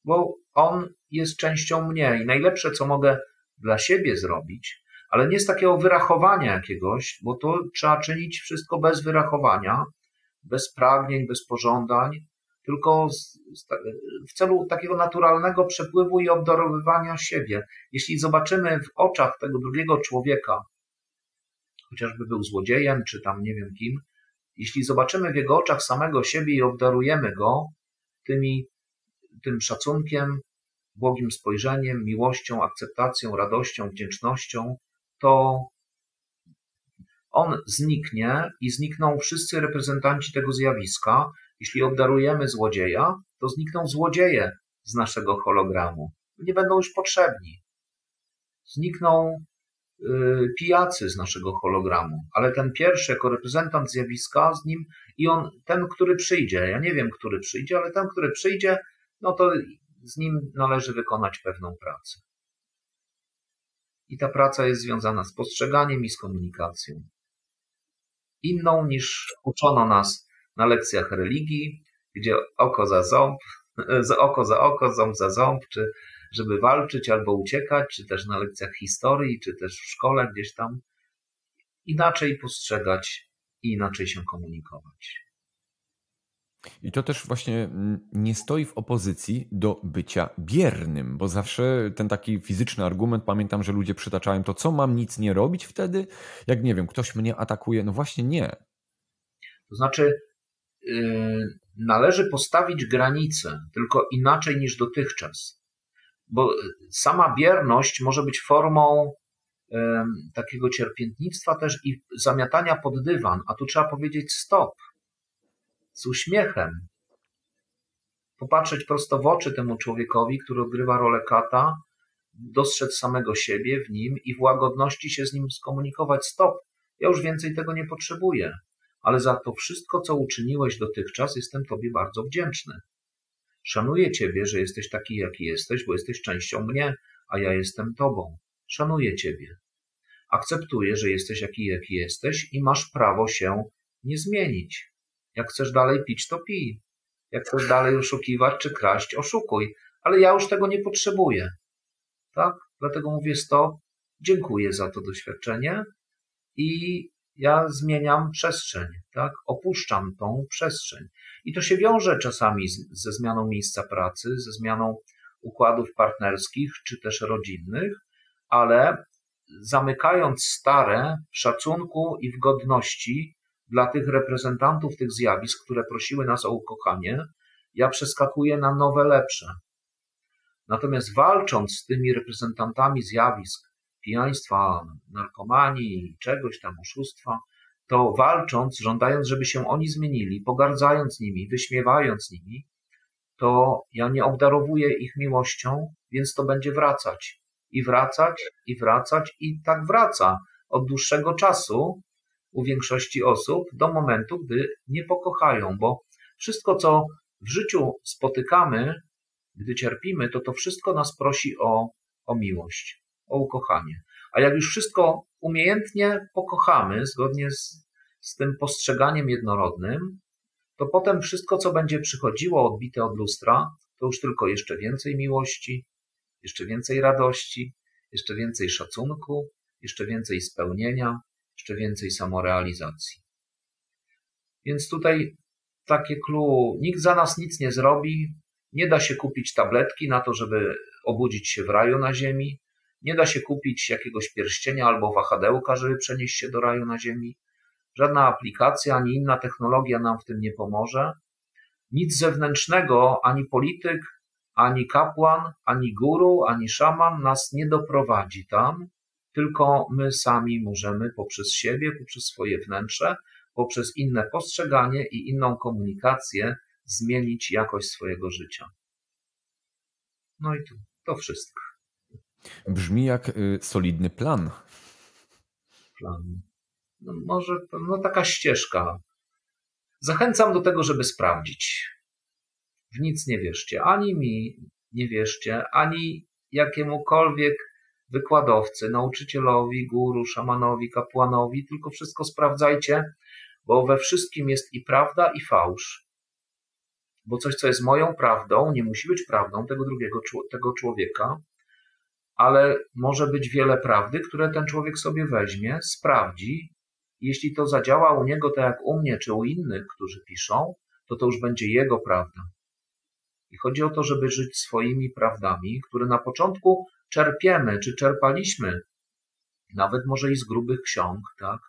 Bo on jest częścią mnie i najlepsze, co mogę dla siebie zrobić, ale nie z takiego wyrachowania jakiegoś, bo to trzeba czynić wszystko bez wyrachowania, bez pragnień, bez pożądań, tylko w celu takiego naturalnego przepływu i obdarowywania siebie. Jeśli zobaczymy w oczach tego drugiego człowieka, chociażby był złodziejem, czy tam nie wiem kim, jeśli zobaczymy w jego oczach samego siebie i obdarujemy go tymi, tym szacunkiem, błogim spojrzeniem, miłością, akceptacją, radością, wdzięcznością, to on zniknie i znikną wszyscy reprezentanci tego zjawiska. Jeśli obdarujemy złodzieja, to znikną złodzieje z naszego hologramu. Nie będą już potrzebni. Znikną y, pijacy z naszego hologramu, ale ten pierwszy jako reprezentant zjawiska z nim i on, ten, który przyjdzie, ja nie wiem, który przyjdzie, ale ten, który przyjdzie, no to z nim należy wykonać pewną pracę. I ta praca jest związana z postrzeganiem i z komunikacją. Inną niż uczono nas na lekcjach religii, gdzie oko za ząb, oko za oko, ząb za ząb, czy żeby walczyć albo uciekać, czy też na lekcjach historii, czy też w szkole gdzieś tam. Inaczej postrzegać i inaczej się komunikować. I to też właśnie nie stoi w opozycji do bycia biernym, bo zawsze ten taki fizyczny argument, pamiętam, że ludzie przytaczają to, co mam nic nie robić wtedy, jak nie wiem, ktoś mnie atakuje. No właśnie nie. To znaczy, yy, należy postawić granice, tylko inaczej niż dotychczas. Bo sama bierność może być formą yy, takiego cierpiętnictwa też i zamiatania pod dywan, a tu trzeba powiedzieć stop z uśmiechem, popatrzeć prosto w oczy temu człowiekowi, który odgrywa rolę kata, dostrzec samego siebie w nim i w łagodności się z nim skomunikować. Stop, ja już więcej tego nie potrzebuję, ale za to wszystko, co uczyniłeś dotychczas, jestem Tobie bardzo wdzięczny. Szanuję Ciebie, że jesteś taki, jaki jesteś, bo jesteś częścią mnie, a ja jestem Tobą. Szanuję Ciebie. Akceptuję, że jesteś jaki, jaki jesteś i masz prawo się nie zmienić. Jak chcesz dalej pić, to pij. Jak chcesz dalej oszukiwać czy kraść, oszukuj. Ale ja już tego nie potrzebuję. Tak? Dlatego mówię stop, dziękuję za to doświadczenie i ja zmieniam przestrzeń, tak? Opuszczam tą przestrzeń. I to się wiąże czasami z, ze zmianą miejsca pracy, ze zmianą układów partnerskich czy też rodzinnych, ale zamykając stare w szacunku i w godności, dla tych reprezentantów tych zjawisk, które prosiły nas o ukochanie, ja przeskakuję na nowe, lepsze. Natomiast walcząc z tymi reprezentantami zjawisk pijaństwa, narkomanii, czegoś tam, oszustwa, to walcząc, żądając, żeby się oni zmienili, pogardzając nimi, wyśmiewając nimi, to ja nie obdarowuję ich miłością, więc to będzie wracać. I wracać, i wracać, i tak wraca od dłuższego czasu, u większości osób do momentu, gdy nie pokochają, bo wszystko, co w życiu spotykamy, gdy cierpimy, to to wszystko nas prosi o, o miłość, o ukochanie. A jak już wszystko umiejętnie pokochamy, zgodnie z, z tym postrzeganiem jednorodnym, to potem wszystko, co będzie przychodziło odbite od lustra, to już tylko jeszcze więcej miłości, jeszcze więcej radości, jeszcze więcej szacunku, jeszcze więcej spełnienia, jeszcze więcej samorealizacji. Więc tutaj takie clue, nikt za nas nic nie zrobi, nie da się kupić tabletki na to, żeby obudzić się w raju na ziemi, nie da się kupić jakiegoś pierścienia albo wahadełka, żeby przenieść się do raju na ziemi. Żadna aplikacja ani inna technologia nam w tym nie pomoże. Nic zewnętrznego, ani polityk, ani kapłan, ani guru, ani szaman nas nie doprowadzi tam, tylko my sami możemy poprzez siebie, poprzez swoje wnętrze, poprzez inne postrzeganie i inną komunikację zmienić jakość swojego życia. No i to, to wszystko. Brzmi jak y, solidny plan. Plan. No może no taka ścieżka. Zachęcam do tego, żeby sprawdzić. W nic nie wierzcie. Ani mi nie wierzcie, ani jakiemukolwiek wykładowcy, nauczycielowi, guru, szamanowi, kapłanowi, tylko wszystko sprawdzajcie, bo we wszystkim jest i prawda, i fałsz. Bo coś, co jest moją prawdą, nie musi być prawdą tego drugiego tego człowieka, ale może być wiele prawdy, które ten człowiek sobie weźmie, sprawdzi. Jeśli to zadziała u niego tak jak u mnie czy u innych, którzy piszą, to to już będzie jego prawda. I chodzi o to, żeby żyć swoimi prawdami, które na początku czerpiemy, czy czerpaliśmy, nawet może i z grubych ksiąg, tak,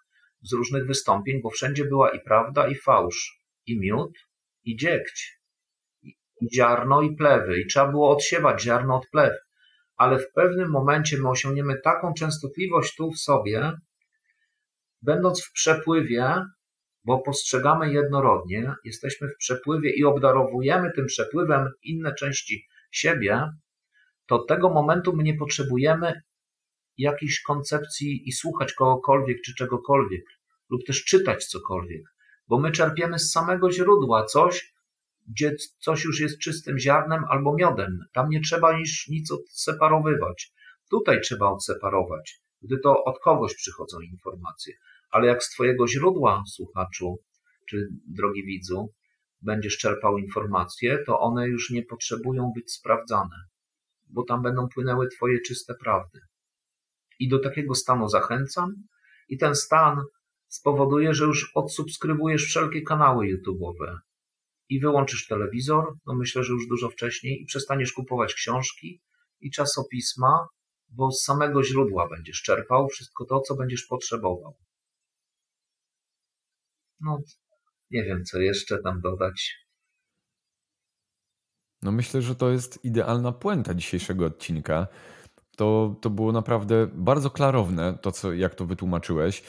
z różnych wystąpień, bo wszędzie była i prawda, i fałsz, i miód, i dziegć, i ziarno, i plewy, i trzeba było odsiewać ziarno od plew. Ale w pewnym momencie my osiągniemy taką częstotliwość tu w sobie, będąc w przepływie, bo postrzegamy jednorodnie, jesteśmy w przepływie i obdarowujemy tym przepływem inne części siebie, to tego momentu my nie potrzebujemy jakiejś koncepcji i słuchać kogokolwiek czy czegokolwiek, lub też czytać cokolwiek, bo my czerpiemy z samego źródła coś, gdzie coś już jest czystym ziarnem albo miodem. Tam nie trzeba niż nic odseparowywać. Tutaj trzeba odseparować, gdy to od kogoś przychodzą informacje. Ale jak z Twojego źródła, słuchaczu, czy drogi widzu, będziesz czerpał informacje, to one już nie potrzebują być sprawdzane, bo tam będą płynęły Twoje czyste prawdy. I do takiego stanu zachęcam, i ten stan spowoduje, że już odsubskrybujesz wszelkie kanały YouTube'owe i wyłączysz telewizor, no myślę, że już dużo wcześniej, i przestaniesz kupować książki i czasopisma, bo z samego źródła będziesz czerpał wszystko to, co będziesz potrzebował. No, nie wiem, co jeszcze tam dodać. No myślę, że to jest idealna puenta dzisiejszego odcinka. To, to było naprawdę bardzo klarowne, to co, jak to wytłumaczyłeś.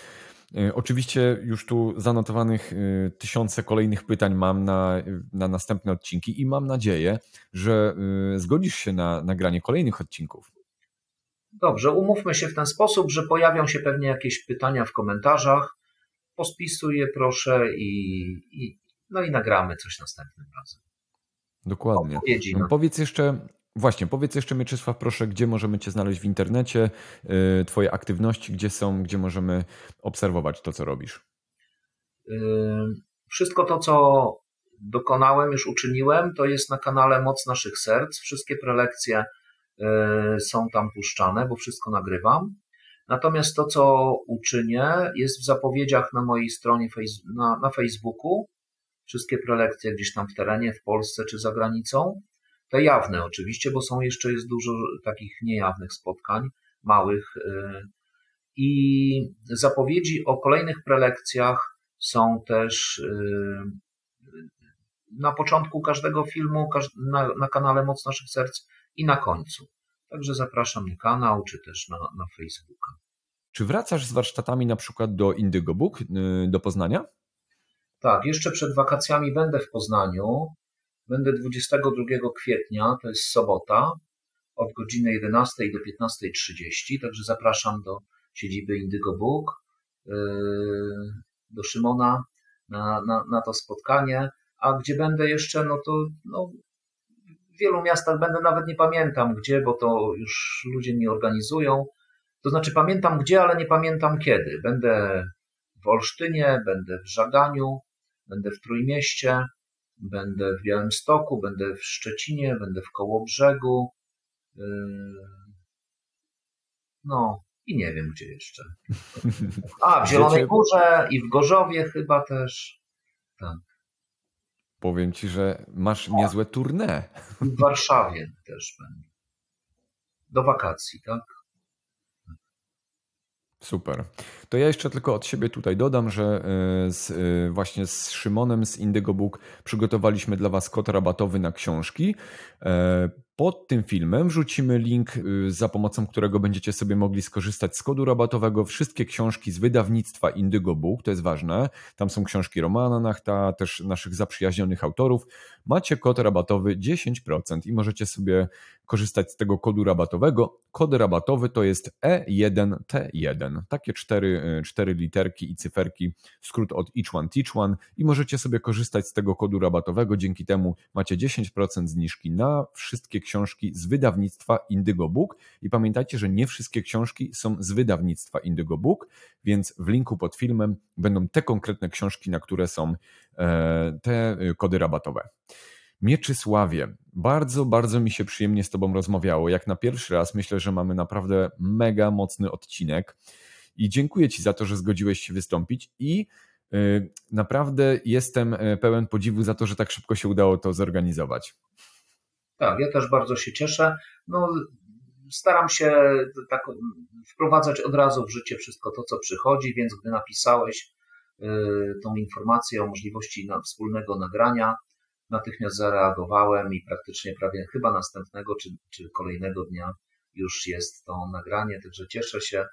E, oczywiście już tu zanotowanych e, tysiące kolejnych pytań mam na, na następne odcinki i mam nadzieję, że e, zgodzisz się na nagranie kolejnych odcinków. Dobrze, umówmy się w ten sposób, że pojawią się pewnie jakieś pytania w komentarzach. Pospisuj je proszę i, i, no i nagramy coś następnym razem. Dokładnie. Powiedz jeszcze, Właśnie, powiedz jeszcze Mieczysław, proszę, gdzie możemy Cię znaleźć w internecie, y, Twoje aktywności, gdzie są, gdzie możemy obserwować to, co robisz? Y, wszystko to, co dokonałem, już uczyniłem, to jest na kanale Moc Naszych Serc. Wszystkie prelekcje y, są tam puszczane, bo wszystko nagrywam. Natomiast to, co uczynię, jest w zapowiedziach na mojej stronie na, na Facebooku. Wszystkie prelekcje gdzieś tam w terenie, w Polsce czy za granicą. Te jawne oczywiście, bo są jeszcze jest dużo takich niejawnych spotkań, małych. Y, I zapowiedzi o kolejnych prelekcjach są też y, na początku każdego filmu, na, na kanale Moc Naszych Serc i na końcu. Także zapraszam na kanał, czy też na, na Facebooka. Czy wracasz z warsztatami na przykład do Indigo Book, y, do Poznania? Tak, jeszcze przed wakacjami będę w Poznaniu. Będę 22 kwietnia, to jest sobota, od godziny 11 do 15.30, także zapraszam do siedziby Indigo Book, yy, do Szymona na, na, na to spotkanie. A gdzie będę jeszcze, no to no, w wielu miastach będę, nawet nie pamiętam gdzie, bo to już ludzie mi organizują. To znaczy pamiętam gdzie, ale nie pamiętam kiedy. Będę w Olsztynie, będę w Żaganiu, będę w Trójmieście, będę w Białymstoku, będę w Szczecinie, będę w Kołobrzegu. Yy, no i nie wiem gdzie jeszcze. A, w Zielonej Górze i w Gorzowie chyba też. Tak. Powiem ci, że masz niezłe tournée. W Warszawie też będę. Do wakacji, tak? Super. To ja jeszcze tylko od siebie tutaj dodam, że e, z, e, właśnie z Szymonem z Indigo Book przygotowaliśmy dla Was kod rabatowy na książki. Pod tym filmem wrzucimy link, za pomocą którego będziecie sobie mogli skorzystać z kodu rabatowego. Wszystkie książki z wydawnictwa Indigo Book, to jest ważne. Tam są książki Romana Nachta, też naszych zaprzyjaźnionych autorów. Macie kod rabatowy 10% i możecie sobie korzystać z tego kodu rabatowego. Kod rabatowy to jest E1T1. Takie cztery, cztery literki i cyferki, skrót od each one teach one i możecie sobie korzystać z tego kodu rabatowego. Dzięki temu macie 10% zniżki na wszystkie książki z wydawnictwa Indigo Book. I pamiętajcie, że nie wszystkie książki są z wydawnictwa Indigo Book, więc w linku pod filmem będą te konkretne książki, na które są e, te kody rabatowe. Mieczysławie, bardzo, bardzo mi się przyjemnie z Tobą rozmawiało. Jak na pierwszy raz myślę, że mamy naprawdę mega mocny odcinek. I dziękuję Ci za to, że zgodziłeś się wystąpić. I y, naprawdę jestem pełen podziwu za to, że tak szybko się udało to zorganizować. Tak, ja też bardzo się cieszę. No, staram się tak wprowadzać od razu w życie wszystko to, co przychodzi, więc gdy napisałeś y, tą informację o możliwości wspólnego nagrania, natychmiast zareagowałem i praktycznie prawie chyba następnego czy, czy kolejnego dnia już jest to nagranie, także cieszę się.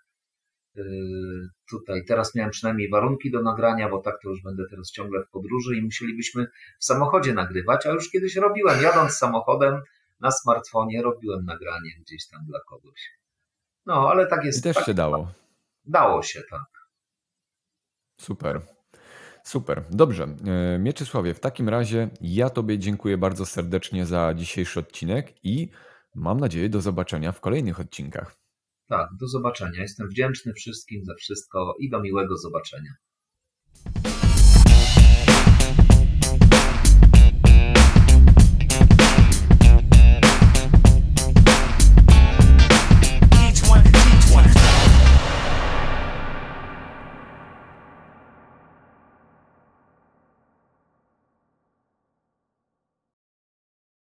Yy, tutaj teraz miałem przynajmniej warunki do nagrania, bo tak to już będę teraz ciągle w podróży i musielibyśmy w samochodzie nagrywać, a już kiedyś robiłem, jadąc samochodem na smartfonie, robiłem nagranie gdzieś tam dla kogoś. No, ale tak jest. I też tak, się dało. Dało się, tak. Super. Super, dobrze. E, Mieczysławie, w takim razie ja Tobie dziękuję bardzo serdecznie za dzisiejszy odcinek i mam nadzieję do zobaczenia w kolejnych odcinkach. Tak, do zobaczenia. Jestem wdzięczny wszystkim za wszystko i do miłego zobaczenia.